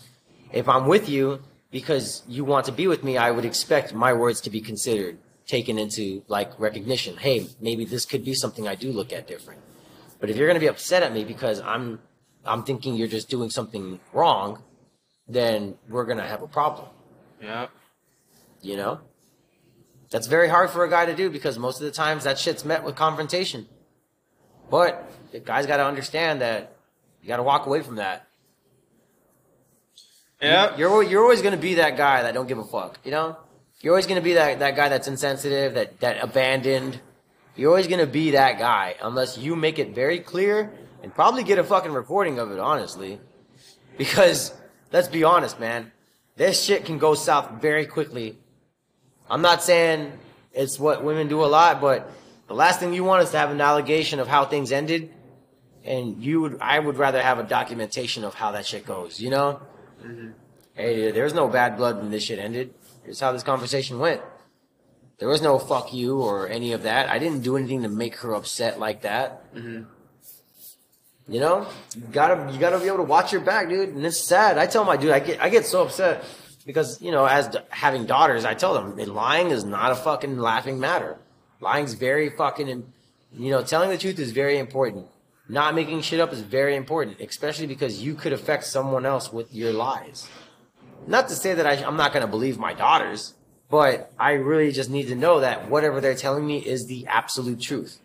If I'm with you because you want to be with me, I would expect my words to be considered, taken into like recognition. Hey, maybe this could be something I do look at different. But if you're going to be upset at me because I'm I'm thinking you're just doing something wrong, then we're going to have a problem, Yeah. you know? That's very hard for a guy to do because most of the times that shit's met with confrontation. But the guy's got to understand that you got to walk away from that. Yeah. You're you're always gonna be that guy that don't give a fuck. You know, you're always gonna be that that guy that's insensitive, that that abandoned. You're always gonna be that guy unless you make it very clear and probably get a fucking recording of it. Honestly, because let's be honest, man, this shit can go south very quickly. I'm not saying it's what women do a lot, but the last thing you want is to have an allegation of how things ended, and you would I would rather have a documentation of how that shit goes. You know. Mm-hmm. Hey, uh, there's no bad blood when this shit ended. Here's how this conversation went. There was no fuck you or any of that. I didn't do anything to make her upset like that. Mm-hmm. You know, you gotta you gotta be able to watch your back, dude. And it's sad. I tell my dude, I get I get so upset because you know, as d- having daughters, I tell them lying is not a fucking laughing matter. Lying's very fucking, you know, telling the truth is very important. Not making shit up is very important, especially because you could affect someone else with your lies. Not to say that I, I'm not going to believe my daughters, but I really just need to know that whatever they're telling me is the absolute truth.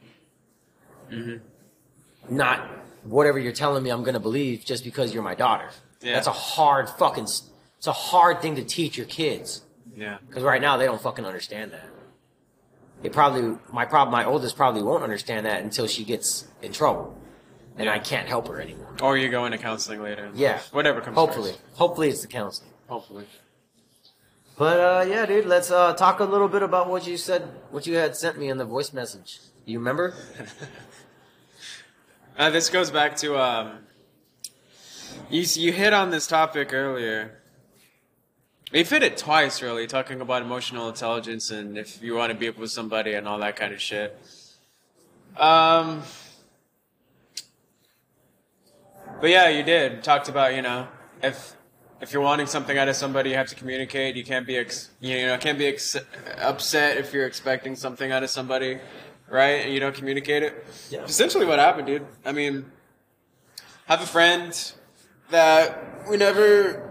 Mm-hmm. Not whatever you're telling me I'm going to believe just because you're my daughter. Yeah. That's a hard fucking, it's a hard thing to teach your kids. Yeah. Because right now they don't fucking understand that. They probably, my problem, my oldest probably won't understand that until she gets in trouble, and I can't help her anymore. Or you go into counseling later. Yeah, Whatever comes Hopefully, first. hopefully it's the counseling. Hopefully. But uh, yeah, dude, let's uh, talk a little bit about what you said, what you had sent me in the voice message. You remember? Uh, this goes back to um, you. You hit on this topic earlier. We've hit it twice, really, talking about emotional intelligence and if you want to be with somebody and all that kind of shit. Um, but yeah, you did talked about you know if if you're wanting something out of somebody, you have to communicate. You can't be ex- you know can't be ex- upset if you're expecting something out of somebody, right? And you don't communicate it. Yeah. Essentially, what happened, dude. I mean, have a friend that we never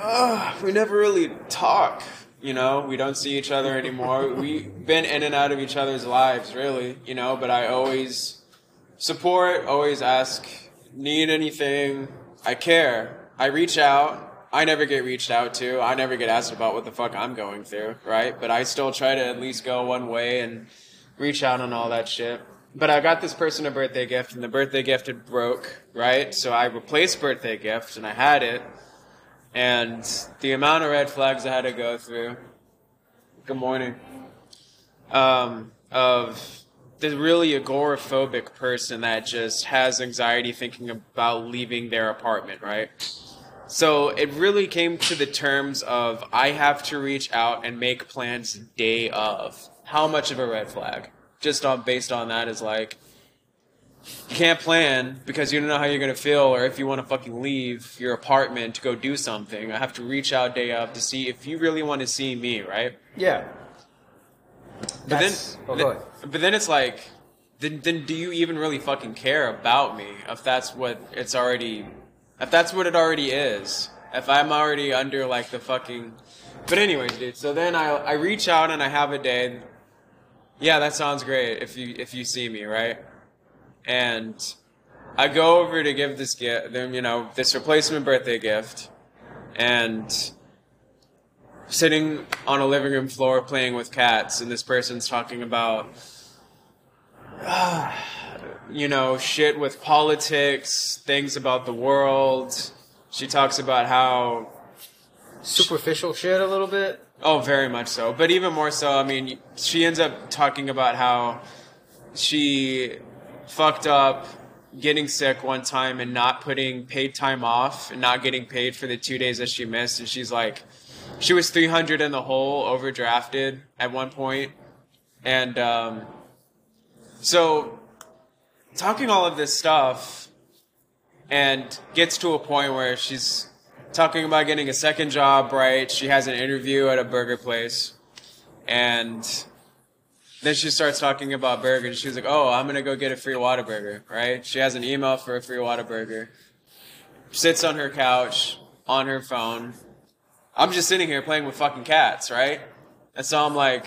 uh, we never really talk. You know, we don't see each other anymore. We've been in and out of each other's lives, really. You know, but I always support, always ask, need anything. I care. I reach out. I never get reached out to. I never get asked about what the fuck I'm going through, right? But I still try to at least go one way and reach out on all that shit. But I got this person a birthday gift, and the birthday gift had broke, right? So I replaced birthday gift, and I had it. And the amount of red flags I had to go through, Good morning. Um, of the really agoraphobic person that just has anxiety thinking about leaving their apartment, right? So it really came to the terms of I have to reach out and make plans day of. How much of a red flag? Just on based on that is like you can't plan because you don't know how you're gonna feel or if you want to fucking leave your apartment to go do something. I have to reach out day of to see if you really want to see me, right? Yeah. But then, oh, then- but then it's like, then, then do you even really fucking care about me if that's what it's already, if that's what it already is? If I'm already under like the fucking, but anyways, dude. So then I I reach out and I have a day. Yeah, that sounds great. If you if you see me right, and I go over to give this gift, them you know this replacement birthday gift, and sitting on a living room floor playing with cats, and this person's talking about, you know, shit with politics, things about the world. She talks about how, Superficial shit a little bit. oh, very much so, but even more so, I mean, she ends up talking about how she fucked up getting sick one time and not putting paid time off and not getting paid for the two days that she missed, and she's like, she was 300 in the hole, overdrafted at one point, and um, so talking all of this stuff, and gets to a point where she's talking about getting a second job. Right, she has an interview at a burger place, and then she starts talking about burgers. She's like, "Oh, I'm gonna go get a free Whataburger." Right? She has an email for a free Whataburger. Sits on her couch on her phone. I'm just sitting here playing with fucking cats, right? And so I'm like,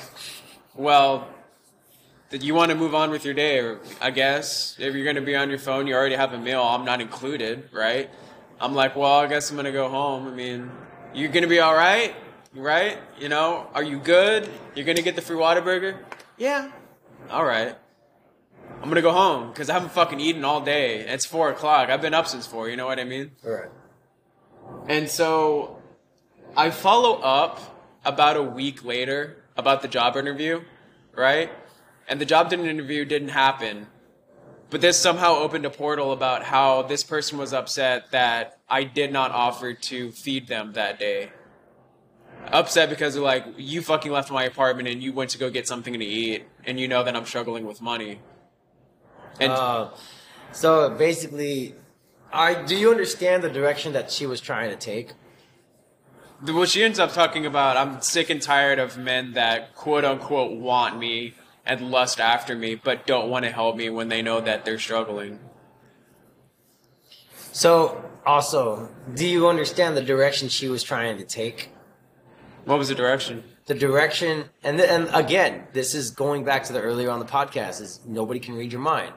well, did you want to move on with your day? Or I guess if you're gonna be on your phone, you already have a meal. I'm not included, right? I'm like, well, I guess I'm gonna go home. I mean, you're gonna be all right, right? You know, are you good? You're gonna get the free Whataburger? Yeah. All right. I'm gonna go home because I haven't fucking eaten all day. It's four o'clock. I've been up since four. You know what I mean? All right. And so I follow up about a week later about the job interview, right? And the job interview didn't happen. But this somehow opened a portal about how this person was upset that I did not offer to feed them that day. Upset because they're like, you fucking left my apartment and you went to go get something to eat, and you know that I'm struggling with money. And Uh, so basically, I do you understand the direction that she was trying to take? Well, she ends up talking about I'm sick and tired of men that quote unquote want me and lust after me, but don't want to help me when they know that they're struggling. So also, do you understand the direction she was trying to take? What was the direction? The direction, and th- and again, this is going back to the earlier on the podcast. Is nobody can read your mind.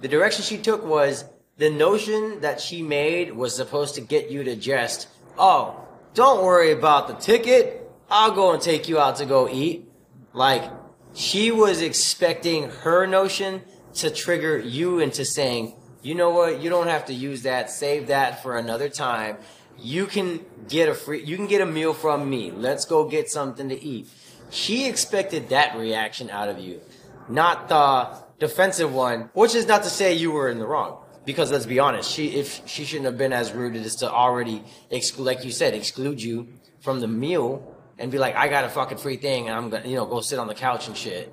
The direction she took was the notion that she made was supposed to get you to just, oh, don't worry about the ticket. I'll go and take you out to go eat. Like she was expecting her notion to trigger you into saying, you know what, you don't have to use that. Save that for another time. You can get a free, you can get a meal from me. Let's go get something to eat. She expected that reaction out of you, not the defensive one, which is not to say you were in the wrong. Because let's be honest, she if she shouldn't have been as rude as to already exclude, like you said, exclude you from the meal and be like, I got a fucking free thing and I'm gonna, you know, go sit on the couch and shit.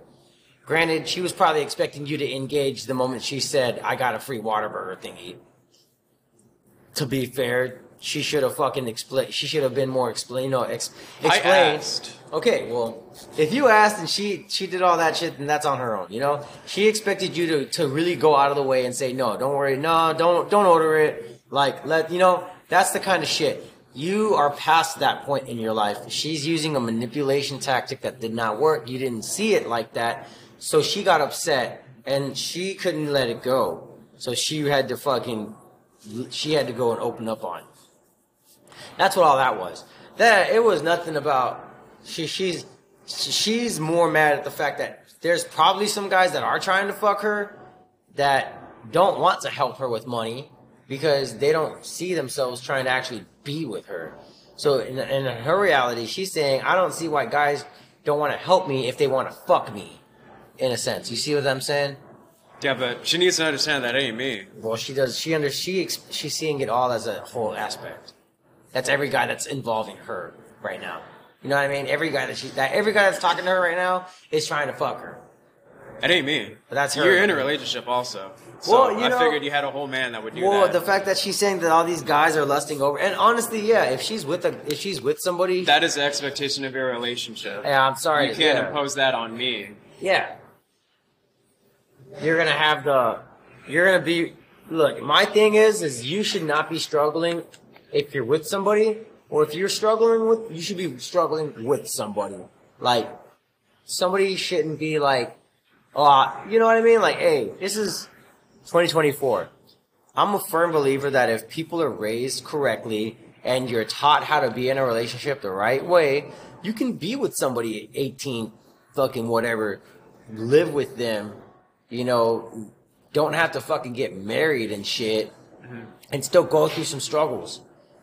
Granted, she was probably expecting you to engage the moment she said, I got a free Whataburger thingy. To be fair, she should have fucking explained. She should have been more explain. You know, ex- I explained. asked. Okay, well, if you asked and she she did all that shit, then that's on her own. You know, she expected you to to really go out of the way and say, no, don't worry, no, don't don't order it. Like, let you know, that's the kind of shit. You are past that point in your life. She's using a manipulation tactic that did not work. You didn't see it like that, so she got upset and she couldn't let it go. So she had to fucking, she had to go and open up on. it. That's what all that was. That it was nothing about she. She's she's more mad at the fact that there's probably some guys that are trying to fuck her that don't want to help her with money because they don't see themselves trying to actually be with her. So in, in her reality, she's saying, I don't see why guys don't want to help me if they want to fuck me, in a sense. You see what I'm saying? Yeah, but she needs to understand that ain't me. Well, she does. She under she she's seeing it all as a whole aspect. That's every guy that's involving her right now. You know what I mean? Every guy that she that every guy that's talking to her right now is trying to fuck her. That ain't me. But that's her. You're in a relationship also. So Well, you I know- figured you had a whole man that would do Well, that. Well, the fact that she's saying that all these guys are lusting over, and honestly, yeah, if she's with a if she's with somebody, that is the expectation of your relationship. yeah, I'm sorry, You can't yeah. impose that on me. Yeah. You're gonna have the. You're gonna be. Look, my thing is, is you should not be struggling if you're with somebody, or if you're struggling with, you should be struggling with somebody. Like, somebody shouldn't be like, oh, you know what I mean? Like, hey, this is 2024. I'm a firm believer that if people are raised correctly and you're taught how to be in a relationship the right way, you can be with somebody 18, fucking whatever, live with them, you know, don't have to fucking get married and shit, mm-hmm. and still go through some struggles.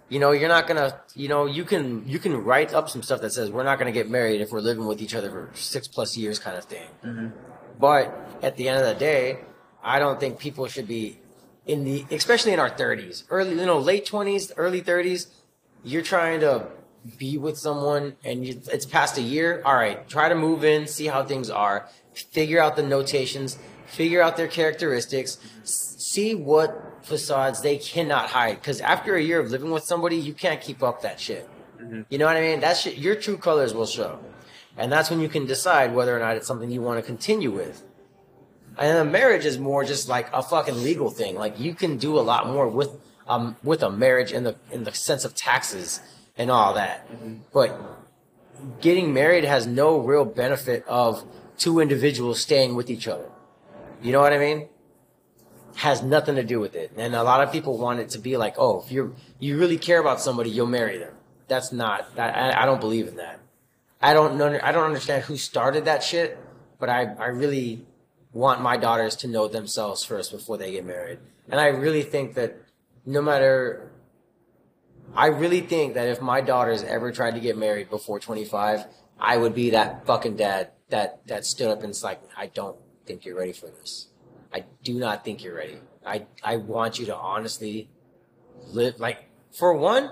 You know, you're not gonna, you know, you can you can write up some stuff that says we're not gonna get married if we're living with each other for six plus years, kind of thing. Mm-hmm. But at the end of the day, I don't think people should be in the, especially in our 30s, early, you know, late 20s, early 30s. You're trying to be with someone and you, it's past a year. All right, try to move in, see how things are, figure out the notations, figure out their characteristics, see what facades they cannot hide. Because after a year of living with somebody, you can't keep up that shit. You know what I mean? That shit, your true colors will show. And that's when you can decide whether or not it's something you want to continue with. And a marriage is more just like a fucking legal thing. Like you can do a lot more with um with a marriage in the in the sense of taxes and all that. But getting married has no real benefit of two individuals staying with each other. You know what I mean? Has nothing to do with it. And a lot of people want it to be like, oh, if you're you really care about somebody, you'll marry them. That's not. I, I don't believe in that. I don't know. I don't understand who started that shit, but I, I really want my daughters to know themselves first before they get married. And I really think that no matter, I really think that if my daughters ever tried to get married before 25, I would be that fucking dad that, that stood up and was like, I don't think you're ready for this. I do not think you're ready. I, I want you to honestly live, like, for one,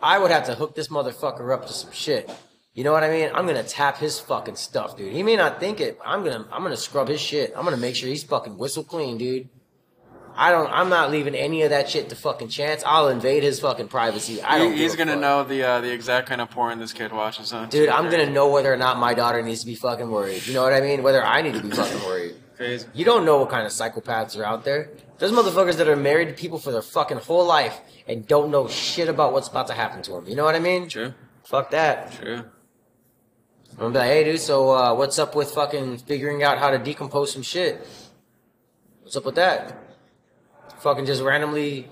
I would have to hook this motherfucker up to some shit. You know what I mean? I'm gonna tap his fucking stuff, dude. He may not think it. but I'm gonna I'm gonna scrub his shit. I'm gonna make sure he's fucking whistle clean, dude. I don't. I'm not leaving any of that shit to fucking chance. I'll invade his fucking privacy. I don't. He- he's gonna fuck. know the uh, the exact kind of porn this kid watches, huh? dude. I'm gonna know whether or not my daughter needs to be fucking worried. You know what I mean? Whether I need to be fucking worried. Crazy. You don't know what kind of psychopaths are out there. There's motherfuckers that are married to people for their fucking whole life and don't know shit about what's about to happen to them. You know what I mean? True. Fuck that. True. I'm gonna be like, hey, dude, so uh, what's up with fucking figuring out how to decompose some shit? What's up with that? Fucking just randomly,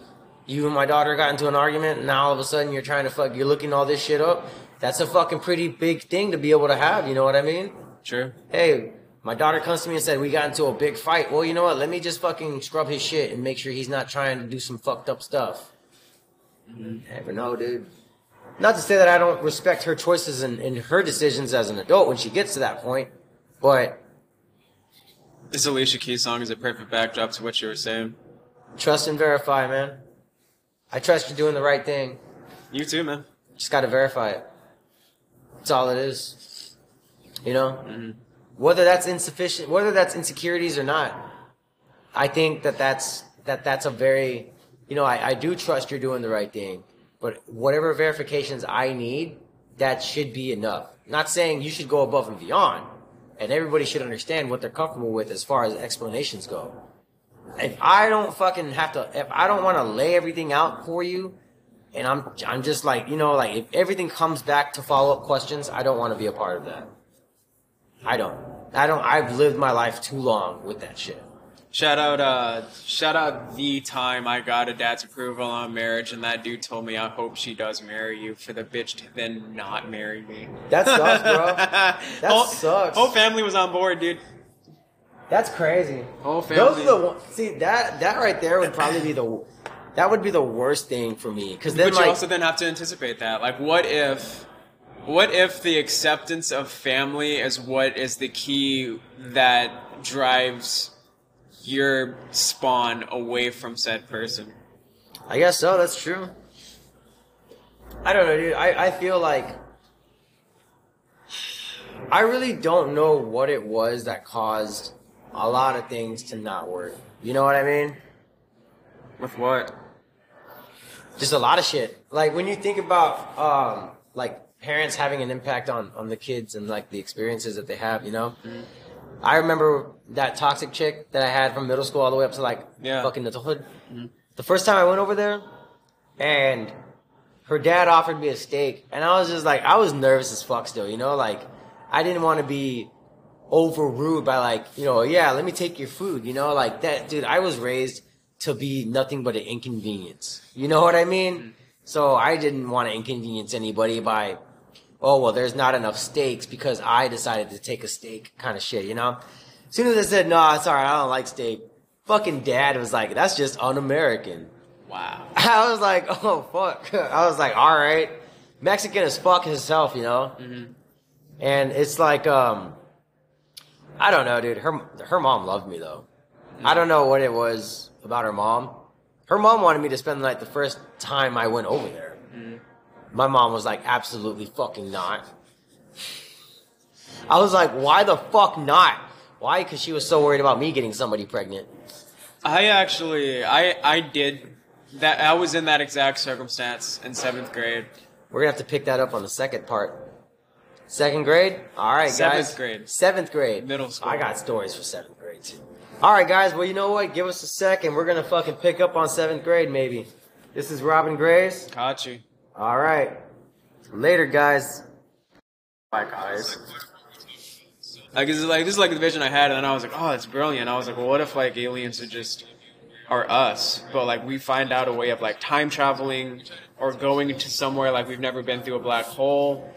you and my daughter got into an argument, and now all of a sudden you're trying to fuck, you're looking all this shit up. That's a fucking pretty big thing to be able to have. You know what I mean? True. Hey, my daughter comes to me and said we got into a big fight. Well, you know what? Let me just fucking scrub his shit and make sure he's not trying to do some fucked up stuff. Never know, dude. Not to say that I don't respect her choices and, and her decisions as an adult when she gets to that point, but This Alicia Keys song is a perfect backdrop to what you were saying. trust and verify, man. I trust you're doing the right thing. You too, man. Just got to verify it. That's all it is. You know, Mm-hmm. Whether that's insufficient, whether that's insecurities or not, I think that that's that that's a very, you know, I, I do trust you're doing the right thing, but whatever verifications I need, that should be enough. Not saying you should go above and beyond, and everybody should understand what they're comfortable with as far as explanations go. If I don't fucking have to, if I don't want to lay everything out for you, and I'm I'm just like you know like if everything comes back to follow up questions, I don't want to be a part of that. I don't. I don't. I've lived my life too long with that shit. Shout out, uh, shout out the time I got a dad's approval on marriage, and that dude told me, "I hope she does marry you," for the bitch to then not marry me. That sucks, bro. That whole, sucks. Whole family was on board, dude. That's crazy. Whole Those family. are the one- see that that right there would probably be the that would be the worst thing for me because then but you like also then have to anticipate that. Like, what if What if the acceptance of family is what is the key that drives your spawn away from said person? I guess so. That's true. I don't know, dude. I, I feel like I really don't know what it was that caused a lot of things to not work. You know what I mean? With what? Just a lot of shit. Like when you think about um like parents having an impact on on the kids and like the experiences that they have, you know? I remember that toxic chick that I had from middle school all the way up to like Yeah. fucking adulthood. Mm-hmm. The first time I went over there, and her dad offered me a steak, and I was just like, I was nervous as fuck still, you know, like I didn't want to be overruled by like, you know, yeah, let me take your food, you know, like that, dude. I was raised to be nothing but an inconvenience. You know what I mean? Mm-hmm. So I didn't want to inconvenience anybody by, oh well, there's not enough steaks because I decided to take a steak, kind of shit, you know. As soon as I said no, it's alright, I don't like steak. Fucking dad was like, that's just un-American. Wow. I was like, oh fuck. I was like, all right, Mexican as fuck himself, you know. Mm-hmm. And it's like, um, I don't know, dude. Her her mom loved me though. Mm-hmm. I don't know what it was about her mom. Her mom wanted me to spend the night the first time I went over there. Mm-hmm. My mom was like, absolutely fucking not. I was like, why the fuck not? Why? Because she was so worried about me getting somebody pregnant. I actually, I, I did that. I was in that exact circumstance in seventh grade. We're gonna have to pick that up on the second part. Second grade? Alright, guys. Seventh grade. Seventh grade. Middle school. I got stories for seventh grade too. Alright, guys, well, you know what? Give us a second. We're gonna fucking pick up on seventh grade maybe. This is Robin Grace. Caught you. Alright. Later, guys. Bye, guys. Like this is like this is like the vision I had, and then I was like, oh, it's brilliant. I was like, well, what if like aliens are just are us, but like we find out a way of like time traveling or going to somewhere like we've never been through a black hole,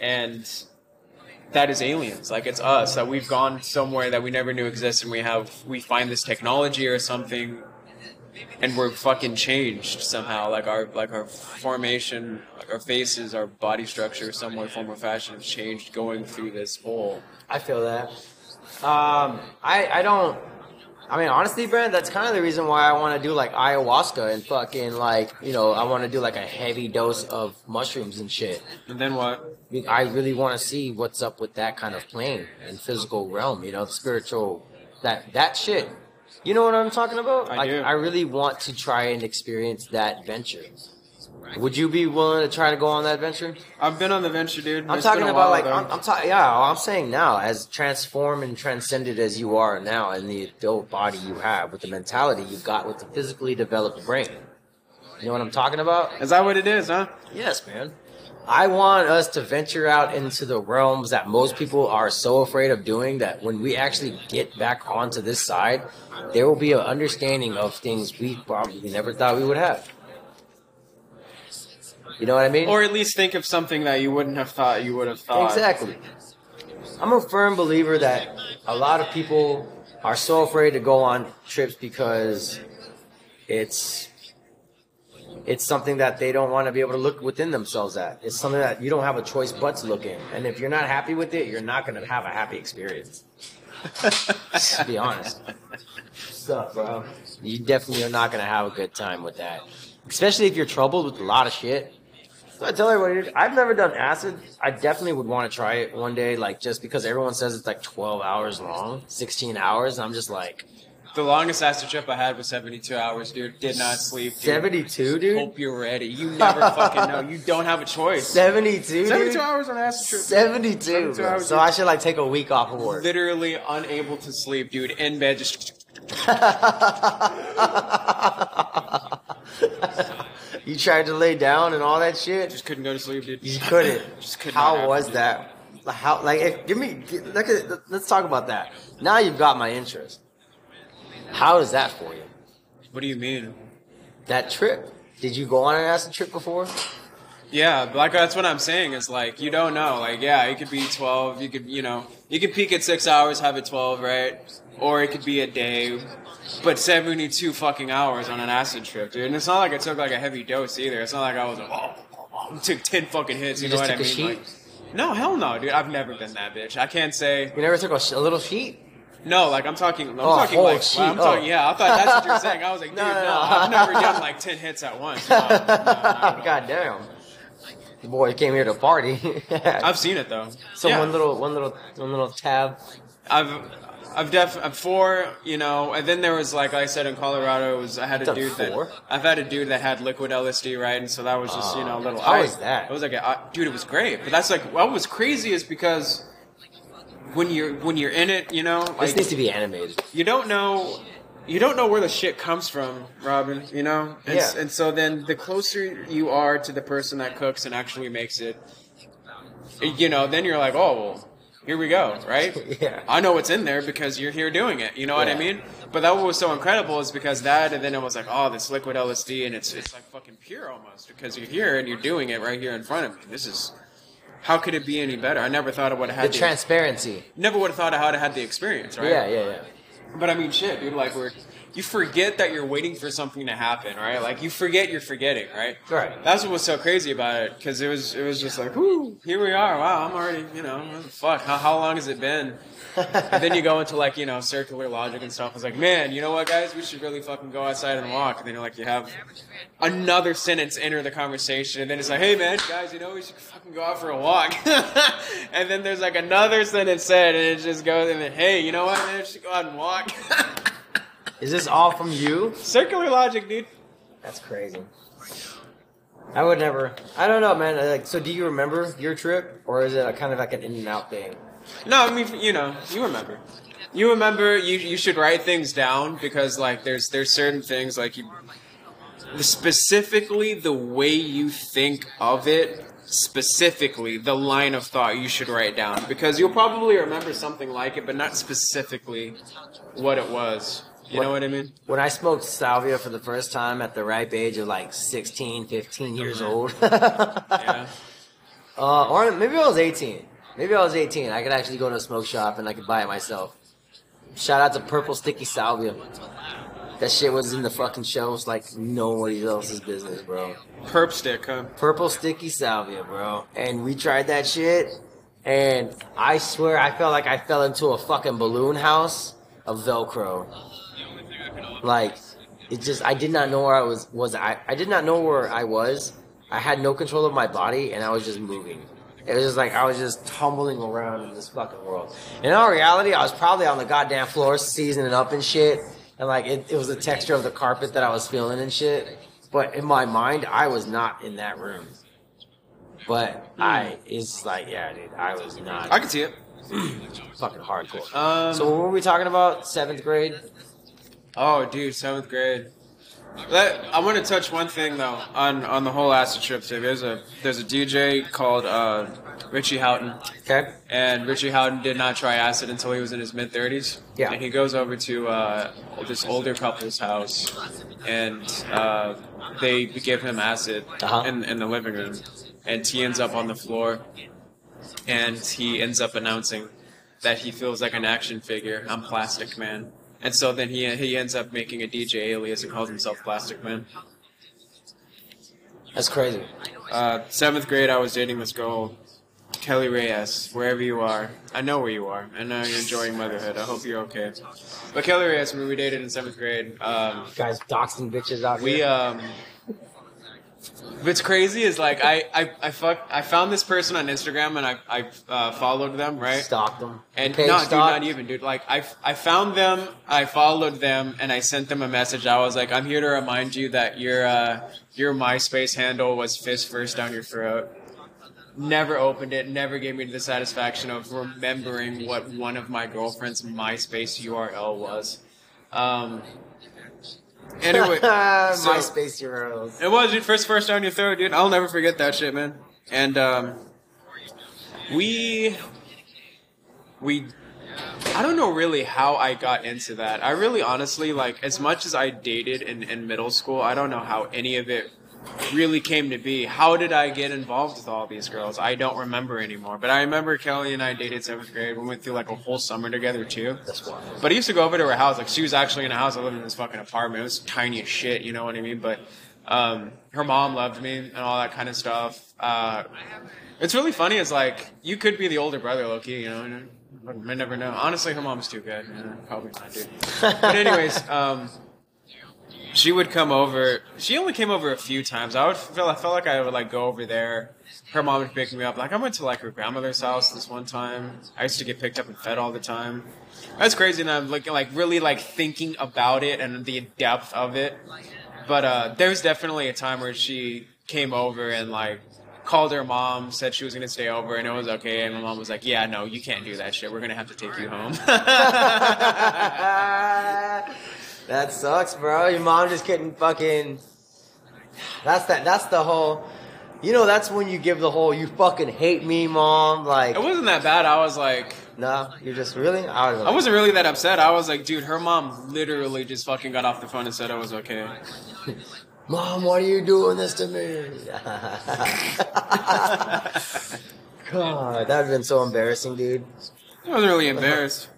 and that is aliens. Like it's us that we've gone somewhere that we never knew existed, and we have we find this technology or something, and we're fucking changed somehow. Like our like our formation, like our faces, our body structure, some way, form, or fashion has changed going through this hole. I feel that. Um, I I don't. I mean, honestly, Brent, that's kind of the reason why I want to do like ayahuasca and fucking like you know I want to do like a heavy dose of mushrooms and shit. And then what? I really want to see what's up with that kind of plane and physical realm. You know, spiritual that that shit. You know what I'm talking about? I like, do. I really want to try and experience that venture. Would you be willing to try to go on that venture? I've been on the venture, dude. I'm It's talking about while, like though. I'm, I'm talking. Yeah, I'm saying now, as transformed and transcended as you are now, in the adult body you have, with the mentality you've got with the physically developed brain. You know what I'm talking about? Is that what it is, huh? Yes, man. I want us to venture out into the realms that most people are so afraid of doing that when we actually get back onto this side, there will be an understanding of things we probably never thought we would have. You know what I mean? Or at least think of something that you wouldn't have thought you would have thought. Exactly. I'm a firm believer that a lot of people are so afraid to go on trips because it's it's something that they don't want to be able to look within themselves at. It's something that you don't have a choice but to look in. And if you're not happy with it, you're not going to have a happy experience. to be honest. Up, bro? You definitely are not going to have a good time with that. Especially if you're troubled with a lot of shit. So I tell everybody, I've never done acid. I definitely would want to try it one day, like just because everyone says it's like 12 hours long, 16 hours. And I'm just like, The longest acid trip I had was 72 hours, dude. Did not sleep. Dude. 72, dude? Hope you're ready. You never fucking know. You don't have a choice. 72, dude? 72 hours on acid trip. 72. 72 bro. hours, So dude. I should like take a week off of work. Literally unable to sleep, dude. In bed, just. you tried to lay down and all that shit? Just couldn't go to sleep, dude. You couldn't. Just could not How happen, was dude. that? How like if, give me look at, uh, let's talk about that. Now you've got my interest. How is that for you? What do you mean? That trip? Did you go on an acid trip before? Yeah, like that's what I'm saying is like you don't know. Like yeah, it could be 12. You could you know you could peak at six hours, have it 12, right? Or it could be a day, but 72 fucking hours on an acid trip, dude. And it's not like I took like a heavy dose either. It's not like I was like oh, oh, oh, took 10 fucking hits. You, You know what I mean? Like. No, hell no, dude. I've never been that bitch. I can't say You never took a, sh- a little sheet? No. Like I'm talking. I'm Oh, talking like. I'm talking. Oh. Yeah, I thought that's what you're oh. saying. I was like, dude, No, no, no. I've never done like ten hits at once. No, no, not at all. God damn. The boy came here to party. I've seen it though. so Yeah. one little, one little, one little tab. I've I've def I've four, you know, and then there was like I said in Colorado, it was I had a dude four? that I've had a dude that had liquid LSD, right? And so that was just you know a oh, little. How I- was that? It was like, a, I- dude, it was great. But that's like what was crazy is because when you're when you're in it, you know, This needs to be animated. you don't know. You don't know where the shit comes from, Robin. You know, and, Yeah. and so then the closer you are to the person that cooks and actually makes it, you know, then you're like, oh, well, here we go, right? Yeah. I know what's in there because you're here doing it. You know what I mean? But that what was so incredible is because that, and then it was like, oh, this liquid LSD, and it's it's like fucking pure almost because you're here and you're doing it right here in front of me. This is how could it be any better? I never thought I would have The had the, transparency. never would have thought I would have had the experience, right? Yeah, yeah, yeah. But I mean, shit, dude. Like, we're you forget that you're waiting for something to happen, right? Like, you forget you're forgetting, right? Right. That's what was so crazy about it, because it was it was just like, whoo, here we are. Wow, I'm already, you know, fuck. How how long has it been? and then you go into like you know circular logic and stuff. It's like, man, you know what, guys, we should really fucking go outside and walk. And then you're like, you have another sentence enter the conversation, and then it's like, hey, man, guys, you know we should fucking go out for a walk. and then there's like another sentence said, and it just goes, and then hey, you know what, man, we should go out and walk. Is this all from you? circular logic, dude. That's crazy. I would never. I don't know, man. Like, so do you remember your trip, or is it a kind of like an in and out thing? No, I mean, you know, you remember. You remember. You you should write things down because like there's there's certain things like you specifically the way you think of it specifically the line of thought you should write down because you'll probably remember something like it but not specifically what it was you know what i mean When I smoked salvia for the first time at the ripe age of like 16, 15 years old, yeah uh, or maybe I was 18. Maybe I was 18. I could actually go to a smoke shop and I could buy it myself. Shout out to Purple Sticky Salvia. That shit was in the fucking shelves like nobody else's business, bro. perp stick huh Purple Sticky Salvia, bro. And we tried that shit, and I swear I felt like I fell into a fucking balloon house of Velcro. Like, it just, I did not know where I was, was I, I did not know where I was. I had no control of my body, and I was just moving. It was just like I was just tumbling around in this fucking world. In all reality, I was probably on the goddamn floor seasoning up and shit. And like it, it was the texture of the carpet that I was feeling and shit. But in my mind, I was not in that room. But I, it's like, yeah, dude, I was not i can see it fucking hardcore. um, so what were we talking about? Seventh grade? Oh, dude, seventh grade. Let, I want to touch one thing though on on the whole acid trip thing. There's a there's a DJ called uh, Richie Hawtin, Okay. and Richie Hawtin did not try acid until he was in his mid thirties. Yeah. And he goes over to uh, this older couple's house, and uh, they give him acid Uh-huh. in in the living room, and he ends up on the floor, and he ends up announcing that he feels like an action figure. I'm Plastic Man. And so then he he ends up making a DJ alias and calls himself Plastikman. That's crazy. Uh, seventh grade, I was dating this girl, Kelly Reyes. Wherever you are, I know where you are. I know you're enjoying motherhood. I hope you're okay. But Kelly Reyes, when we dated in seventh grade, um, Guys doxing bitches out we here. um. What's crazy is like I I I fuck I found this person on Instagram and I I uh, followed them right. Stalked them. And no, dude, not even, dude. Like I, I found them, I followed them, and I sent them a message. I was like, I'm here to remind you that your uh, your MySpace handle was fist first down your throat. Never opened it. Never gave me the satisfaction of remembering what one of my girlfriend's MySpace URL was. Um, anyway, so- MySpace URLs. it was dude, first first down your throat, dude. I'll never forget that shit, man. And um, we we I don't know really how I got into that. I really honestly like as much as I dated in, in middle school, I don't know how any of it really came to be. How did I get involved with all these girls? I don't remember anymore. But I remember Kelly and I dated seventh grade. We went through like a whole summer together too. That's wild. But I used to go over to her house. Like she was actually in a house. I lived in this fucking apartment. It was tiny as shit. You know what I mean? But Um, her mom loved me and all that kind of stuff. Uh, it's really funny. It's like you could be the older brother, Loki. You know, I never know. Honestly, her mom's too good. Probably not, dude. But anyways, um, she would come over. She only came over a few times. I would feel. I felt like I would like go over there. Her mom would pick me up. Like I went to like her grandmother's house this one time. I used to get picked up and fed all the time. That's crazy. And I'm looking like really like thinking about it and the depth of it. But uh, there was definitely a time where she came over and like called her mom, said she was gonna stay over, and it was okay. And my mom was like, "Yeah, no, you can't do that shit. We're gonna have to take you home." that sucks, bro. Your mom just couldn't fucking. That's that. That's the whole. You know, that's when you give the whole "you fucking hate me, mom." Like, it wasn't that bad. I was like, no, you're just really. I, I wasn't really that upset. I was like, dude, her mom literally just fucking got off the phone and said I was okay. Mom, why are you doing this to me? God, that would have been so embarrassing, dude. I wasn't really embarrassed.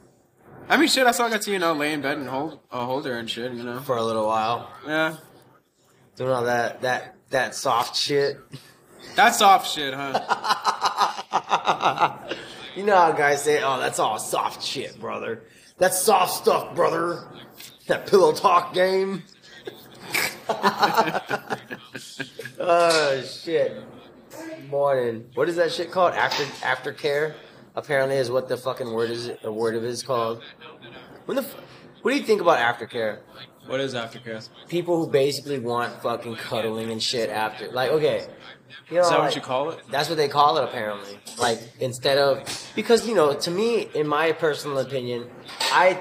I mean, shit, I still got to, you know, lay in bed and hold, uh, hold her and shit, you know. For a little while. Yeah. Doing all that, that, that soft shit. That soft shit, huh? you know how guys say, oh, that's all soft shit, brother. That's soft stuff, brother. That pillow talk game. oh shit. Morning. What is that shit called? After aftercare. Apparently, is what the fucking word is. A word of it is called. When the. f- What do you think about aftercare? what is aftercare? People who basically want fucking cuddling and shit after. Like, okay. You know, Is that like- what you call it? that's what they call it apparently. Like instead of because you know, to me, in my personal opinion, I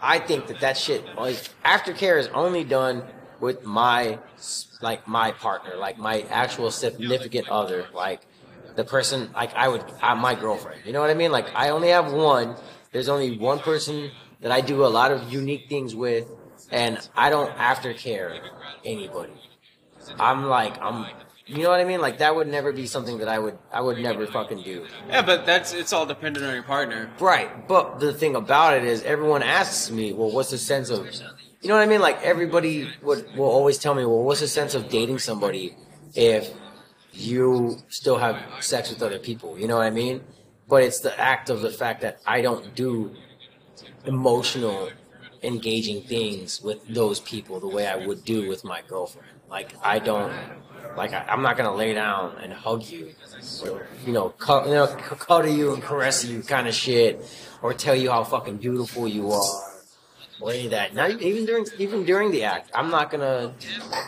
I think that that shit like aftercare is only done with my like my partner, like my actual significant other, like the person like I would uh, my girlfriend. You know what I mean? Like I only have one. There's only one person that I do a lot of unique things with, and I don't aftercare anybody. I'm like I'm you know what I mean? Like that would never be something that I would I would never fucking do. Yeah, but that's it's all dependent on your partner. Right. But the thing about it is everyone asks me, well, what's the sense of you know what I mean? Like everybody would will always tell me, well, what's the sense of dating somebody if you still have sex with other people? You know what I mean? But it's the act of the fact that I don't do emotional engaging things with those people the way I would do with my girlfriend. Like I don't like I, I'm not gonna lay down and hug you, or you know, you know, cuddle you and caress you, kind of shit, or tell you how fucking beautiful you are, or any of that. Not even- during even during the act, I'm not gonna,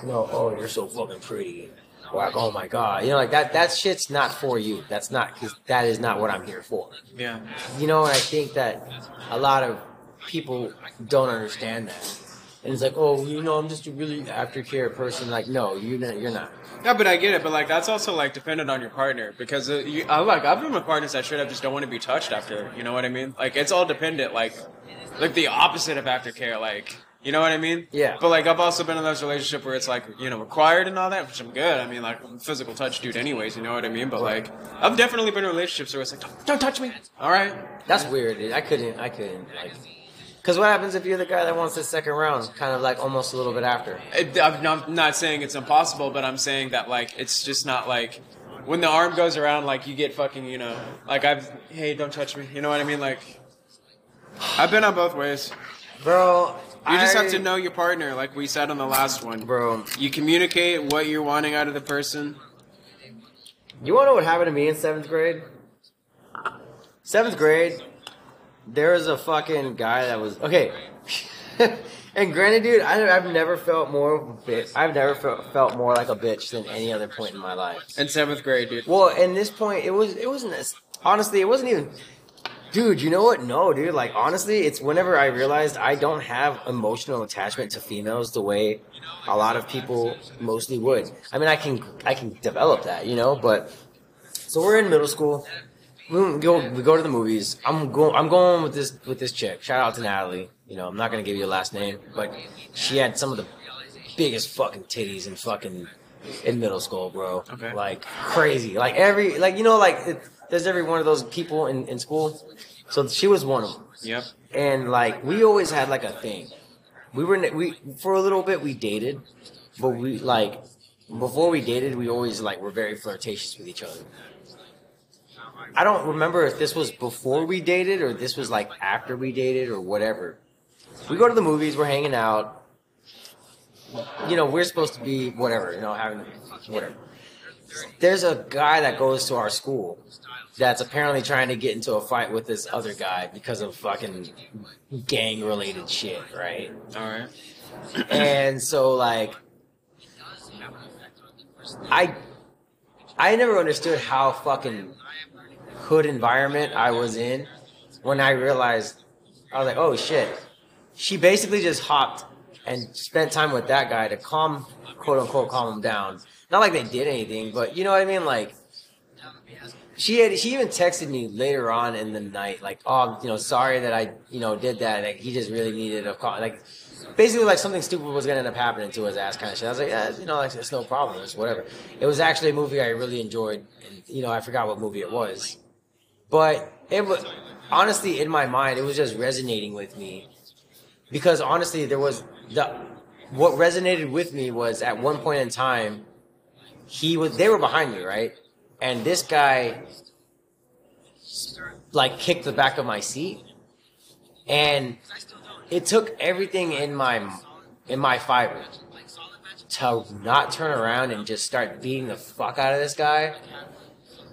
you know, oh you're so fucking pretty, like oh my god, you know, like that. That shit's not for you. That's not because that is not what I'm here for. Yeah. You know, and I think that a lot of people don't understand that. And it's like, oh, you know, I'm just a really aftercare person. Like, no, you're not. You're not. Yeah, but I get it. But like, that's also like dependent on your partner because uh, you, I like I've been with partners that straight up just don't want to be touched after. You know what I mean? Like it's all dependent. Like, like the opposite of aftercare. Like, you know what I mean? Yeah. But like, I've also been in those relationships where it's like you know required and all that, which I'm good. I mean, like I'm a physical touch dude, anyways. You know what I mean? But like, I've definitely been in relationships where it's like, don't, don't touch me. All right. That's weird. Dude. I couldn't. I couldn't. Like, because what happens if you're the guy that wants the second round, kind of like almost a little bit after? It, I'm not saying it's impossible, but I'm saying that like it's just not like when the arm goes around, like you get fucking, you know, like I've, hey, don't touch me. You know what I mean? Like I've been on both ways. Bro, You just I- have to know your partner, like we said on the last one. Bro, You communicate what you're wanting out of the person. You want to know what happened to me in seventh grade? Seventh grade, there was a fucking guy that was okay. and granted, dude, I, I've never felt more of a bitch. I've never felt, felt more like a bitch than any other point in my life. In seventh grade, dude. Well, in this point, it was it wasn't this. Honestly, it wasn't even. Dude, you know what? No, dude. Like honestly, it's whenever I realized I don't have emotional attachment to females the way a lot of people mostly would. I mean, I can I can develop that, you know. But so we're in middle school. We go we go to the movies. I'm going I'm going with this with this chick. Shout out to Natalie. You know, I'm not gonna give you a last name, but she had some of the biggest fucking titties in fucking in middle school, bro. Okay. Like crazy. Like every like you know like it, there's every one of those people in in school. So she was one of them. Yep. And like we always had like a thing. We were we for a little bit we dated, but we like before we dated, we always like were very flirtatious with each other. I don't remember if this was before we dated or this was like after we dated or whatever. We go to the movies, we're hanging out. You know, we're supposed to be whatever, you know, having whatever. There's a guy that goes to our school that's apparently trying to get into a fight with this other guy because of fucking gang related shit, right? All right. And so like I I never understood how fucking hood environment I was in when I realized I was like, oh shit. She basically just hopped and spent time with that guy to calm quote unquote calm him down. Not like they did anything, but you know what I mean? Like she had she even texted me later on in the night, like, oh, you know, sorry that I, you know, did that. Like he just really needed a call. Like basically like something stupid was gonna end up happening to his ass kind of shit. I was like, yeah, you know, like, it's no problem, it's whatever. It was actually a movie I really enjoyed, and you know, I forgot what movie it was, but it was honestly in my mind, it was just resonating with me because honestly, there was the what resonated with me was at one point in time, he was they were behind me, right, and this guy like kicked the back of my seat, and it took everything in my in my fiber to not turn around and just start beating the fuck out of this guy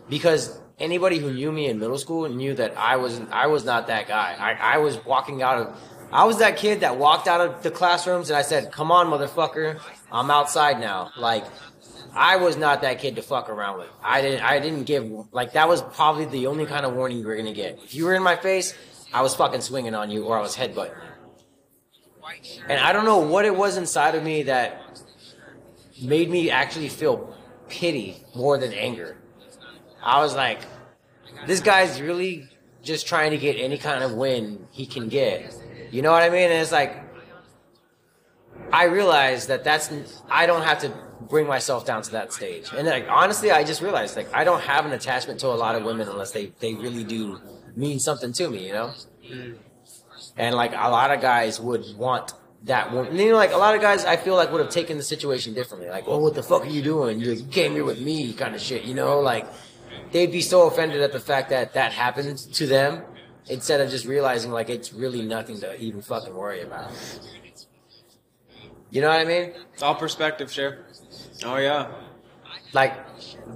because anybody who knew me in middle school knew that I was I was not that guy. I, I was walking out of I was that kid that walked out of the classrooms and I said, "Come on, motherfucker, I'm outside now." Like I was not that kid to fuck around with. I didn't I didn't give like that was probably the only kind of warning you were gonna get. If you were in my face, I was fucking swinging on you or I was headbutting you. And I don't know what it was inside of me that made me actually feel pity more than anger. I was like, this guy's really just trying to get any kind of win he can get. You know what I mean? And it's like, I realized that that's, I don't have to bring myself down to that stage. And like, honestly, I just realized, like, I don't have an attachment to a lot of women unless they, they really do mean something to me, you know? Mm. And like a lot of guys would want that woman. You know, like a lot of guys, I feel like would have taken the situation differently. Like, oh, what the fuck are you doing? You came here with me, kind of shit. You know, like they'd be so offended at the fact that that happened to them, instead of just realizing like it's really nothing to even fucking worry about. You know what I mean? It's all perspective, sure. Oh yeah. Like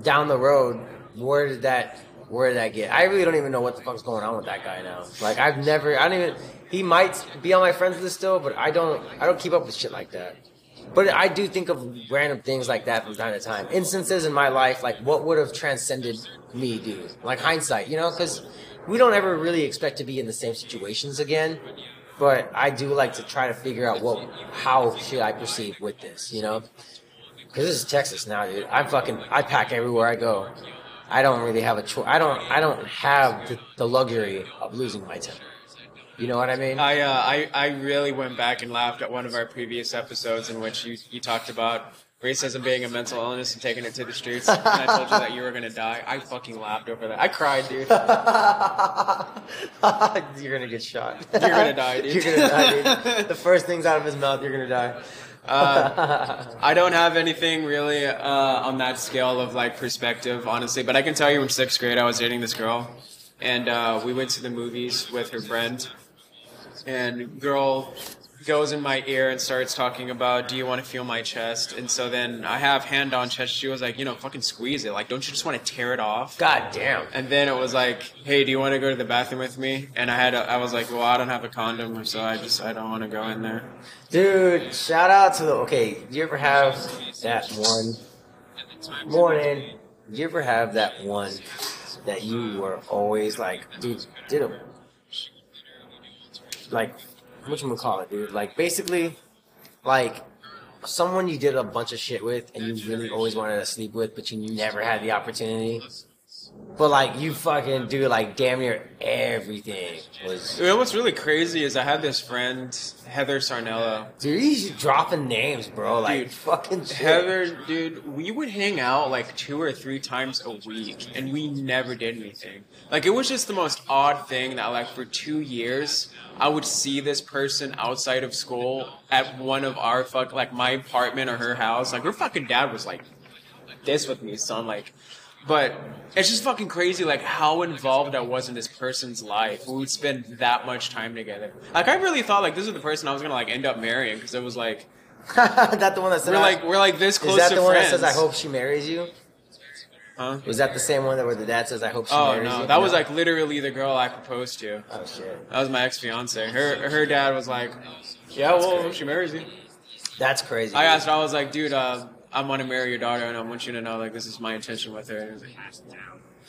down the road, where did that where did that get? I really don't even know what the fuck's going on with that guy now. Like I've never I don't even he might be on my friends list still, but I don't I don't keep up with shit like that. But I do think of random things like that from time to time. Instances in my life, like what would have transcended me, dude. Like hindsight, you know, because we don't ever really expect to be in the same situations again. But I do like to try to figure out what, how should I proceed with this, you know? Because this is Texas now, dude. I'm fucking, I pack everywhere I go. I don't really have a choice. I don't, I don't have the, the luxury of losing my temper. You know what I mean? I, uh, I I really went back and laughed at one of our previous episodes in which you, you talked about racism being a mental illness and taking it to the streets. and I told you that you were gonna die. I fucking laughed over that. I cried, dude. you're gonna get shot. You're gonna die, dude. you're gonna die, dude. The first things out of his mouth, you're gonna die. Uh, I don't have anything really uh, on that scale of like perspective, honestly. But I can tell you, in sixth grade, I was dating this girl, and uh, we went to the movies with her friend. And girl goes in my ear and starts talking about, "Do you want to feel my chest?" And so then I have hand on chest. She was like, "You know, fucking squeeze it. Like, don't you just want to tear it off?" God damn. And then it was like, "Hey, do you want to go to the bathroom with me?" And I had, a, I was like, "Well, I don't have a condom, so I just, I don't want to go in there." Dude, shout out to the. Okay, do you ever have that one morning? Do you ever have that one that you were always like, dude, did a like, what you call it, dude? Like, basically, like someone you did a bunch of shit with, and you really always wanted to sleep with, but you never had the opportunity. but like you fucking do like damn near everything. Was know what's really crazy is I had this friend Heather Sarnello. dude, he's dropping names, bro. Like Dude, fucking shit. Heather, dude, we would hang out like two or three times a week, and we never did anything. Like it was just the most odd thing that like for two years, I would see this person outside of school at one of our fuck like my apartment or her house. Like her fucking dad was like this with me, son. Like, but it's just fucking crazy, like how involved I was in this person's life. We would spend that much time together. Like I really thought like this is the person I was gonna like end up marrying because it was like that the one that said we're I- like we're like this close Is that the one that says I hope she marries you? Huh? Was that the same one that where the dad says I hope she Oh marries no, you? that was like literally the girl I proposed to. Oh shit. That was my ex fiance. Her her dad was like, "Yeah, well, I hope she marries you." That's crazy. I asked, I was like, "Dude, uh, I want to marry your daughter, and I want you to know like this is my intention with her." And he was like,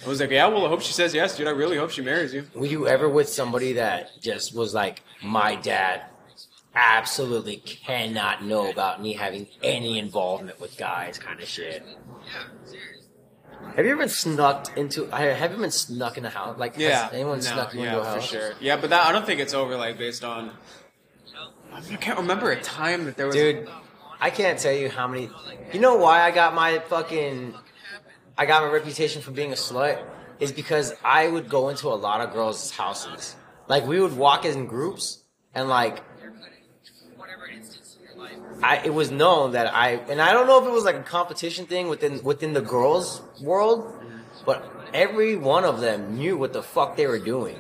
I was like, "Yeah, well, I hope she says yes, dude. I really hope she marries you." Were you ever with somebody that just was like, my dad absolutely cannot know about me having any involvement with guys kind of shit? Have you ever been snuck into? Have you been snuck in a house? Like, Yeah, anyone no, snuck yeah, into a for sure. Yeah, but that I don't think it's over like based on. I can't remember a time that there was. Dude, I can't tell you how many. You know why I got my fucking. I got my reputation for being a slut? Is because I would go into a lot of girls' houses. Like, we would walk in groups, and like. I, it was known that I and I don't know if it was like a competition thing within within the girls world, but every one of them knew what the fuck they were doing.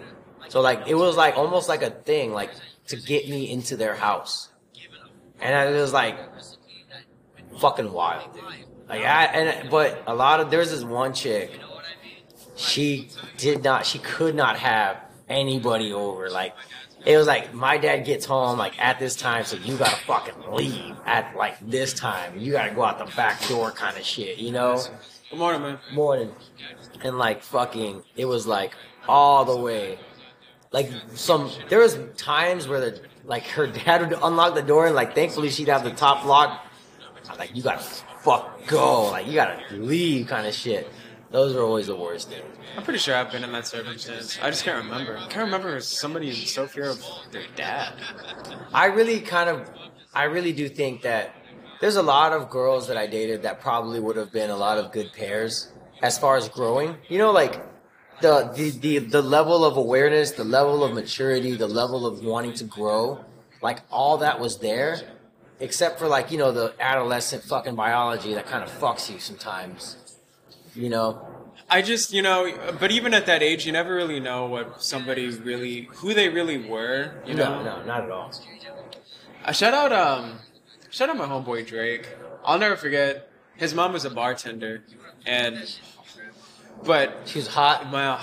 So like it was like almost like a thing like to get me into their house. And it was like fucking wild, dude. Like I and but a lot of there's this one chick. She did not. She could not have anybody over. Like it was like my dad gets home like at this time, so you gotta fucking leave at like this time. You gotta go out the back door, kind of shit. You know Good morning, man. morning and like fucking it was like all the way like some there was times where the like her dad would unlock the door and like thankfully she'd have the top lock I was like you gotta fuck go like you gotta leave kind of shit those are always the worst thing I'm pretty sure I've been in that circumstance. I just can't remember. I can't remember somebody in so fear of their dad. I really kind of, I really do think that there's a lot of girls that I dated that probably would have been a lot of good pairs as far as growing. You know, like the the the, the level of awareness, the level of maturity, the level of wanting to grow, like all that was there, except for like you know the adolescent fucking biology that kind of fucks you sometimes. You know, I just, you know, but even at that age, you never really know what somebody really, who they really were. You know, no, no, not at all. I shout out, um, shout out my homeboy Drake. I'll never forget. His mom was a bartender, and but She was hot. my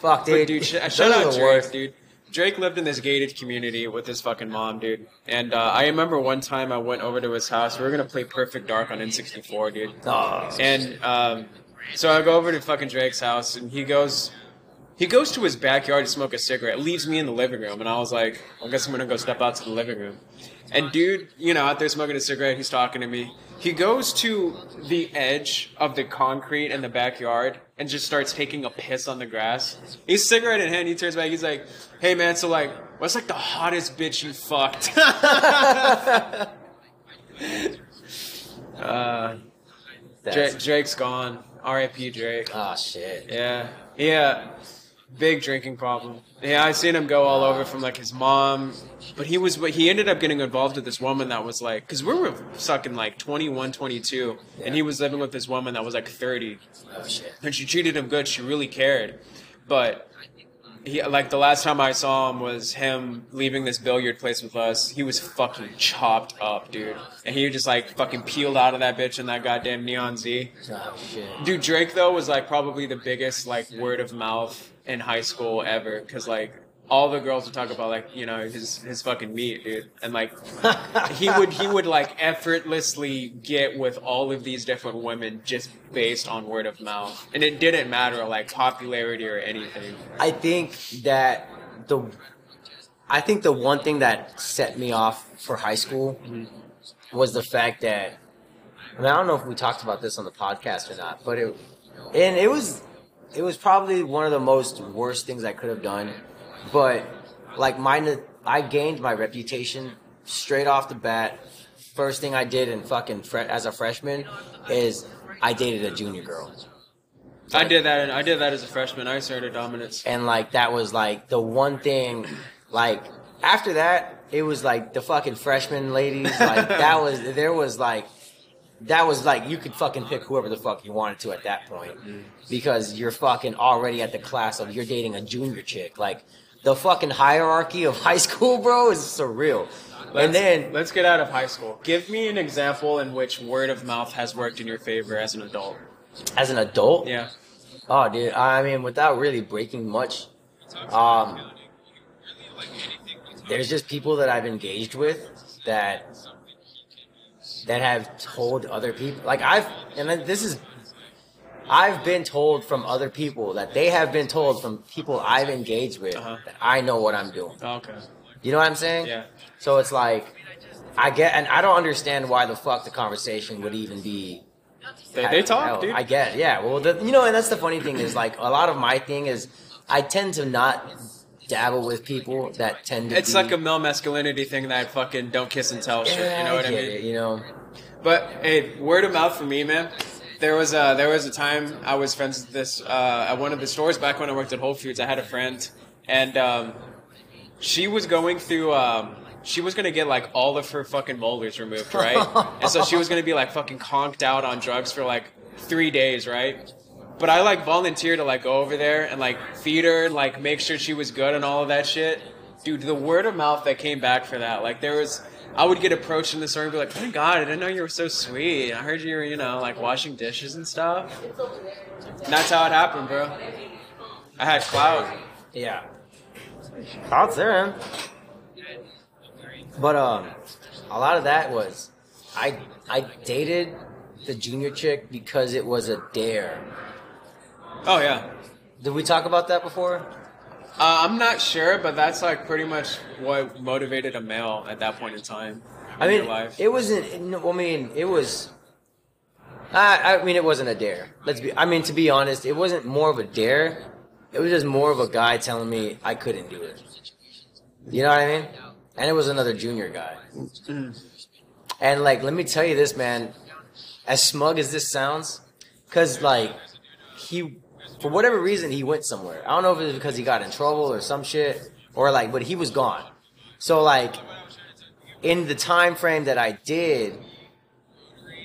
Fuck, dude. dude, sh- shout out Drake, worst. dude. Drake lived in this gated community with his fucking mom, dude. And uh, I remember one time I went over to his house. We were gonna play Perfect Dark on N64, dude. Oh. And um, so I go over to fucking Drake's house, and he goes, he goes to his backyard to smoke a cigarette, leaves me in the living room, and I was like, I guess I'm gonna go step out to the living room. And dude, you know, out there smoking a cigarette, he's talking to me. He goes to the edge of the concrete in the backyard and just starts taking a piss on the grass. He's cigarette in hand. He turns back. He's like, "Hey man, so like, what's like the hottest bitch you fucked?" uh, Drake, Drake's gone. R.I.P. Drake. Oh shit. Yeah, yeah, big drinking problem. Yeah, I seen him go all over from like his mom, but he was he ended up getting involved with this woman that was like, because we were sucking like 21, 22, and he was living with this woman that was like 30, Oh shit. and she treated him good. She really cared, but. He, like the last time I saw him was him leaving this billiard place with us. He was fucking chopped up, dude, and he just like fucking peeled out of that bitch in that goddamn neon Z. Oh shit. Dude, Drake though was like probably the biggest like word of mouth in high school ever, because like all the girls would talk about like you know his his fucking meat, dude, and like he would he would like effortlessly get with all of these different women just based on word of mouth, and it didn't matter like popularity or anything. I think that the I think the one thing that set me off for high school mm-hmm. was the fact that I mean I don't know if we talked about this on the podcast or not, but it and it was it was probably one of the most worst things I could have done. But like mine, I gained my reputation straight off the bat. First thing I did in fucking fre- as a freshman is I dated a junior girl. I did that. I did that as a freshman. I started dominance. and like that was like the one thing like after that it was like the fucking freshman ladies like that was there was like that was like you could fucking pick whoever the fuck you wanted to at that point mm-hmm. because you're fucking already at the class of you're dating a junior chick like the fucking hierarchy of high school bro is surreal Let's, and then let's get out of high school. Give me an example in which word of mouth has worked in your favor as an adult. as an adult Yeah. oh dude i mean without really breaking much um there's just people that I've engaged with that that have told other people like I've and then this is I've been told from other people that they have been told from people I've engaged with Uh-huh. that I know what I'm doing. Oh, okay. You know what I'm saying? Yeah. So it's like I get and I don't understand why the fuck the conversation would even be They, they talk, I, dude. I get, yeah. Well, the, you know, and that's the funny thing is like a lot of my thing is I tend to not dabble with people that tend to. it's be, like a male masculinity thing that fucking don't kiss and tell shit. You know what I get mean? it, you know, But hey, word of mouth for me, man. There was a there was a time I was friends with this uh, at one of the stores back when I worked at Whole Foods. I had a friend, and um, she was going through. Um, she was gonna get like all of her fucking molars removed, right? and so she was gonna be like fucking conked out on drugs for like three days, right? But I like volunteered to like go over there and like feed her, like make sure she was good and all of that shit. Dude, the word of mouth that came back for that, like there was, I would get approached in the store and be like, "Oh my god, I didn't know you were so sweet. I heard you were, you know, like washing dishes and stuff." And that's how it happened, bro. I had clout. yeah. Thoughts there, man. But um, a lot of that was I I dated the junior chick because it was a dare. Oh yeah. Did we talk about that before? Uh, I'm not sure, but that's like pretty much what motivated a male at that point in time. I mean, your life. it wasn't. no, I mean, it was. I, I mean, it wasn't a dare. Let's be. I mean, to be honest, it wasn't more of a dare. It was just more of a guy telling me I couldn't do it. You know what I mean? And it was another junior guy. And like, let me tell you this, man. As smug as this sounds, because like he, for whatever reason, he went somewhere. I don't know if it was because he got in trouble or some shit, or like, but he was gone. So like, in the time frame that I did,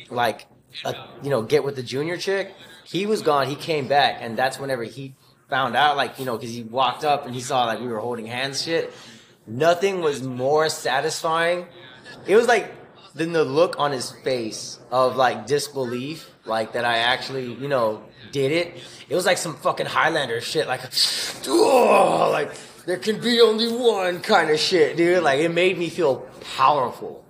like, uh, you know, get with the junior chick, he was gone. He came back, and that's whenever he found out, like, you know, because he walked up and he saw like we were holding hands, shit. Nothing was more satisfying. It was like then the look on his face of like disbelief, like that I actually, you know, did it. It was like some fucking Highlander shit, like, oh, like there can be only one kind of shit, dude. Like it made me feel powerful.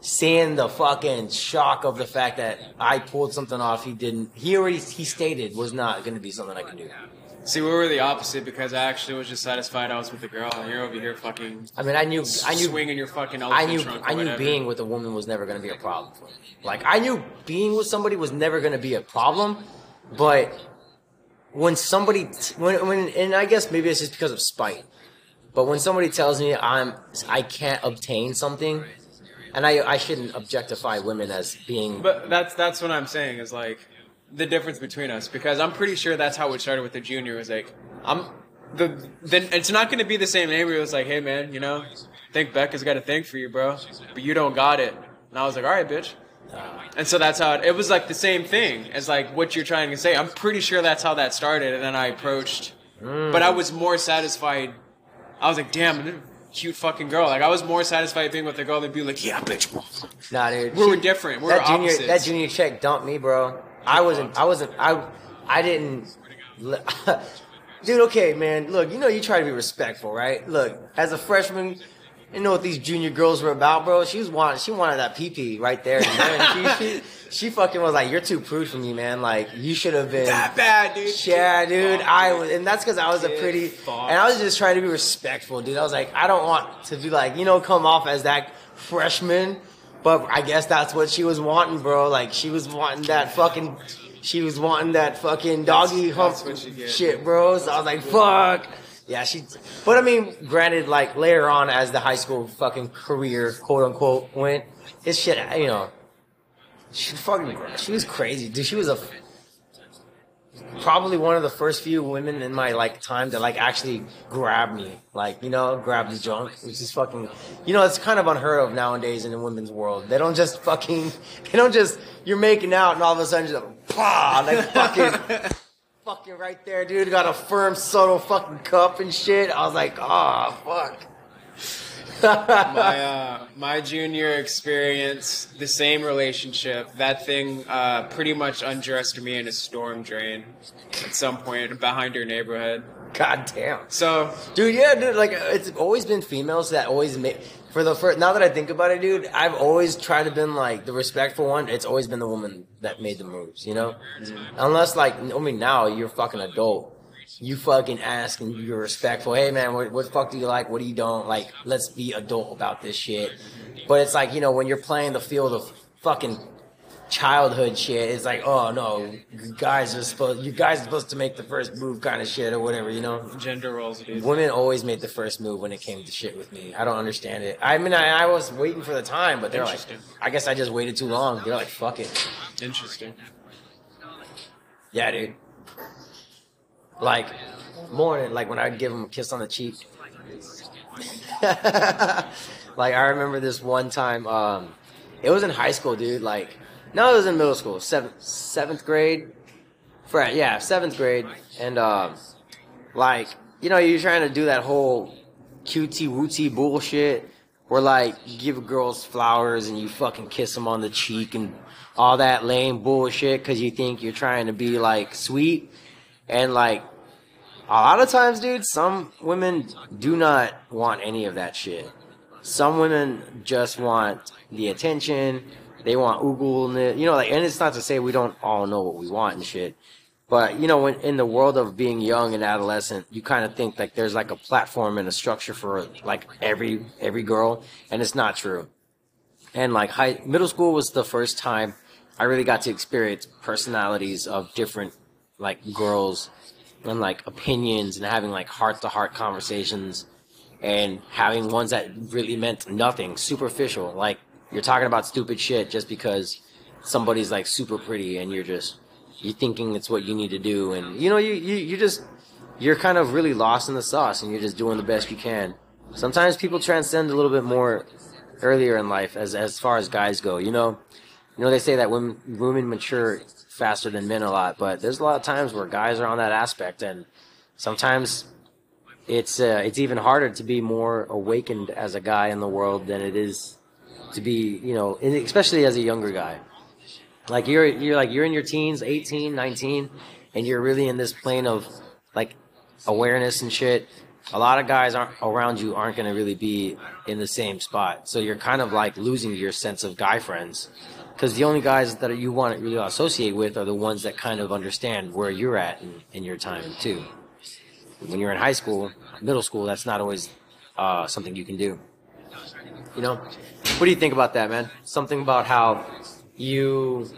Seeing the fucking shock of the fact that I pulled something off he didn't, he already, he stated was not going to be something I can do. See, we were the opposite because I actually was just satisfied I was with a girl, and you're over here fucking I mean, I knew, I knew, swinging your fucking I knew I knew whatever. being with a woman was never going to be a problem for me. Like I knew being with somebody was never going to be a problem, but when somebody when when and I guess maybe it's just because of spite. But when somebody tells me I'm I can't obtain something, and I I shouldn't objectify women as being But that's that's what I'm saying is like the difference between us because I'm pretty sure that's how it started with the junior was like I'm the then it's not going to be the same neighbor was like hey man you know think Becca's got a thing for you bro but you don't got it and I was like all right bitch and so that's how it, it was like the same thing as like what you're trying to say I'm pretty sure that's how that started and then I approached mm. but I was more satisfied I was like damn cute fucking girl like I was more satisfied being with a girl than be like yeah bitch Nah, dude. We were different. We that were junior, opposites. That junior check dumped me, bro. I wasn't. I wasn't. I. I didn't. Dude, okay, man. Look, you know you try to be respectful, right? Look, as a freshman, you know what these junior girls were about, bro. She was wanted. She wanted that pee pee right there. She, she, she fucking was like, "You're too prude for me, man. Like you should have been." that bad dude Yeah, dude. Fuck, I was, and that's because I was a pretty, fucked. and I was just trying to be respectful, dude. I was like, I don't want to be like, you know, come off as that freshman, but I guess that's what she was wanting, bro. Like she was wanting that fucking, she was wanting that fucking doggy hump that's you get. shit, bro. So I was like, fuck. Yeah, she. But I mean, granted, like later on, as the high school fucking career, quote unquote, went, it's shit. You know, she fucking. She was crazy, dude. She was a. Probably one of the first few women in my like time to like actually grab me, like you know, grab the junk, which is fucking, you know, it's kind of unheard of nowadays in the women's world. They don't just fucking, they don't just you're making out and all of a sudden just like, pah, like fucking fucking right there, dude. Got a firm, subtle fucking cup and shit. I was like, oh, fuck. my uh, my junior experience, the same relationship. That thing uh, pretty much undressed me in a storm drain at some point behind her neighborhood. God damn. So Dude, yeah, dude, like, it's always been females that always make. For the first, now that I think about it, dude, I've always tried to been like the respectful one. It's always been the woman that made the moves, you know. Mm-hmm. Unless like, I mean, now you're fucking adult. You fucking ask and you're respectful. Hey man, what, what the fuck do you like? What do you don't like? Let's be adult about this shit. But it's like you know when you're playing the field of fucking childhood shit, it's like oh no, you guys are supposed you guys are supposed to make the first move kind of shit or whatever, you know. gender roles, dude. Women always made the first move when it came to shit with me. I don't understand it. I mean, I, I was waiting for the time, but they're like, I guess I just waited too long. They're like, fuck it. Interesting. Yeah, dude. Like, morning, like when I'd give them a kiss on the cheek. like, I remember this one time, um, it was in high school, dude. Like, no, it was in middle school, seventh, seventh grade. For, yeah, seventh grade. And, um, like, you know, you're trying to do that whole cutie wooty bullshit where, like, you give girls flowers and you fucking kiss them on the cheek and all that lame bullshit because you think you're trying to be, like, sweet. And, like, a lot of times, dude, some women do not want any of that shit. Some women just want the attention. They want oogle, you know, like, and it's not to say we don't all know what we want and shit. But you know, when in the world of being young and adolescent, you kind of think like there's like a platform and a structure for like every every girl, and it's not true. And like high middle school was the first time I really got to experience personalities of different like girls and like opinions and having like heart to heart conversations and having ones that really meant nothing, superficial. Like you're talking about stupid shit just because somebody's like super pretty and you're just you're thinking it's what you need to do and you know you you you just you're kind of really lost in the sauce and you're just doing the best you can. Sometimes people transcend a little bit more earlier in life as as far as guys go, you know. You know they say that women women mature faster than men a lot, but there's a lot of times where guys are on that aspect and sometimes it's uh, it's even harder to be more awakened as a guy in the world than it is to be, you know, especially as a younger guy. Like you're you're like you're in your teens, 18, 19, and you're really in this plane of like awareness and shit. A lot of guys around you aren't going to really be in the same spot. So you're kind of like losing your sense of guy friends because the only guys that you want to really associate with are the ones that kind of understand where you're at in, in your time too. When you're in high school, middle school, that's not always uh, something you can do. You know, what do you think about that, man? Something about how you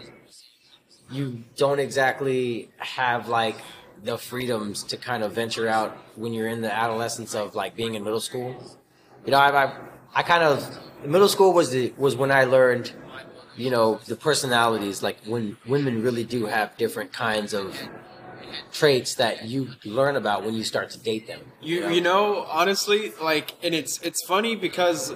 you don't exactly have like the freedoms to kind of venture out when you're in the adolescence of like being in middle school. You know, I I, I kind of middle school was the was when I learned you know the personalities like when women really do have different kinds of traits that you learn about when you start to date them You you know honestly like and it's it's funny because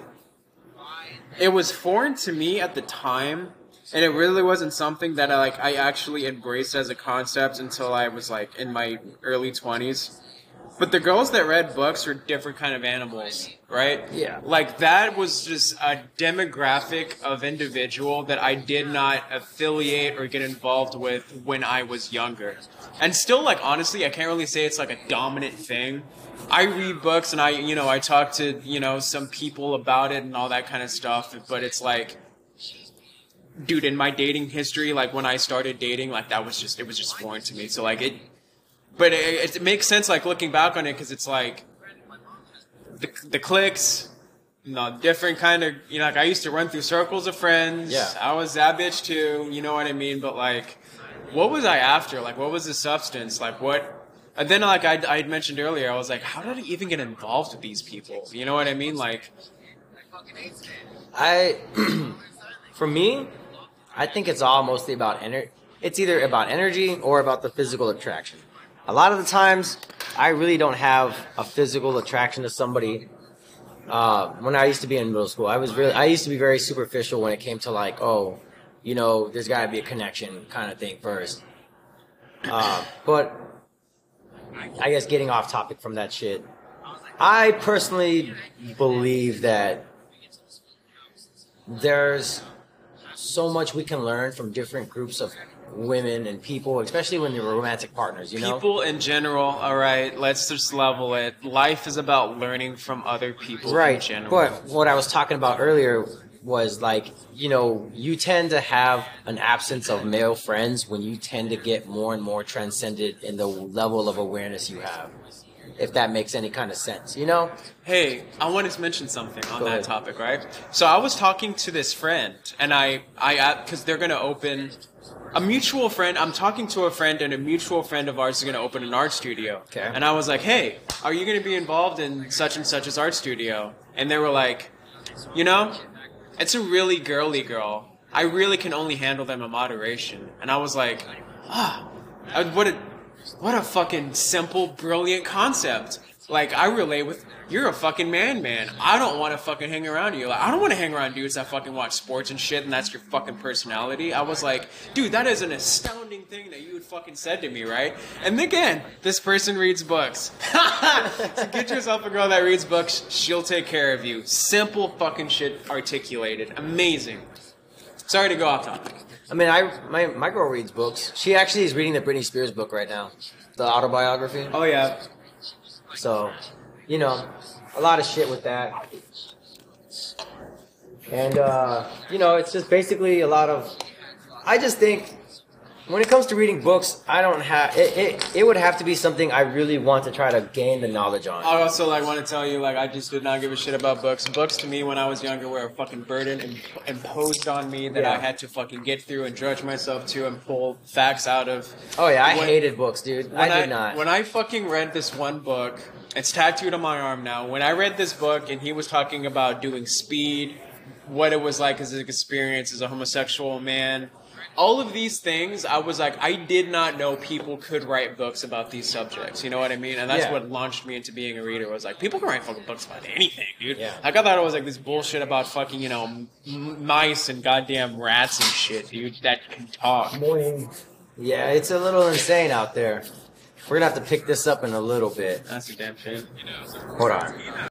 it was foreign to me at the time and it really wasn't something that I like I actually embraced as a concept until I was like in my early 20s. But the girls that read books were different kind of animals, right? Yeah. Like that was just a demographic of individual that I did not affiliate or get involved with when I was younger. And still like honestly, I can't really say it's like a dominant thing. I read books and I, you know, I talk to, you know, some people about it and all that kind of stuff, but it's like dude, in my dating history, like when I started dating, like that was just, it was just foreign to me. So like it, but it, it makes sense like looking back on it because it's like the, the clicks, you know, different kind of, you know, like I used to run through circles of friends. Yeah. I was that bitch too, you know what I mean? But like, what was I after? Like, what was the substance? Like, what? And then, like I I mentioned earlier, I was like, how did I even get involved with these people? You know what I mean? Like, I, for me, I think it's all mostly about energy It's either about energy or about the physical attraction. A lot of the times, I really don't have a physical attraction to somebody. Uh, when I used to be in middle school, I was really, I used to be very superficial when it came to like, oh, you know, there's got to be a connection kind of thing first. Uh, but I guess getting off topic from that shit, I personally believe that there's so much we can learn from different groups of women and people, especially when they're romantic partners. You know, people in general. All right, let's just level it. Life is about learning from other people in right? general. But what I was talking about earlier was like, you know, you tend to have an absence of male friends when you tend to get more and more transcended in the level of awareness you have. If that makes any kind of sense, you know? Hey, I wanted to mention something on Go that ahead. topic, right? So I was talking to this friend, and I, I, because they're gonna open a mutual friend. I'm talking to a friend, and a mutual friend of ours is gonna open an art studio. Okay. And I was like, hey, are you gonna be involved in such and such's art studio? And they were like, you know, it's a really girly girl. I really can only handle them in moderation. And I was like, ah, I- what a, what a fucking simple, brilliant concept. Like, I relate with, you're a fucking man, man. I don't want to fucking hang around you. Like, I don't want to hang around dudes that fucking watch sports and shit and that's your fucking personality. I was like, dude, that is an astounding thing that you had fucking said to me, right? And again, this person reads books. so get yourself a girl that reads books. She'll take care of you. Simple fucking shit articulated. Amazing. Sorry to go off topic. I mean, I my my girl reads books. She actually is reading the Britney Spears book right now, the autobiography. Oh yeah. So, you know, a lot of shit with that. And, uh, you know, it's just basically a lot of. I just think when it comes to reading books, I don't have. It, it, it would have to be something I really want to try to gain the knowledge on. I also like want to tell you like I just did not give a shit about books. Books to me when I was younger were a fucking burden and imposed on me that Yeah. I had to fucking get through and drudge myself to and pull facts out of. Oh, yeah, I When- hated books, dude. I did not. When I fucking read this one book, it's tattooed on my arm now. When I read this book and he was talking about doing speed, what it was like as an experience as a homosexual man, all of these things, I was like, I did not know people could write books about these subjects. You know what I mean? And that's Yeah. what launched me into being a reader. Was like, people can write fucking books about anything, dude. Yeah. Like I thought it was like this bullshit about fucking you know m- mice and goddamn rats and shit, dude, that can talk. Morning. Yeah, it's a little insane out there. We're gonna have to pick this up in a little bit. That's a damn shame. Hold on.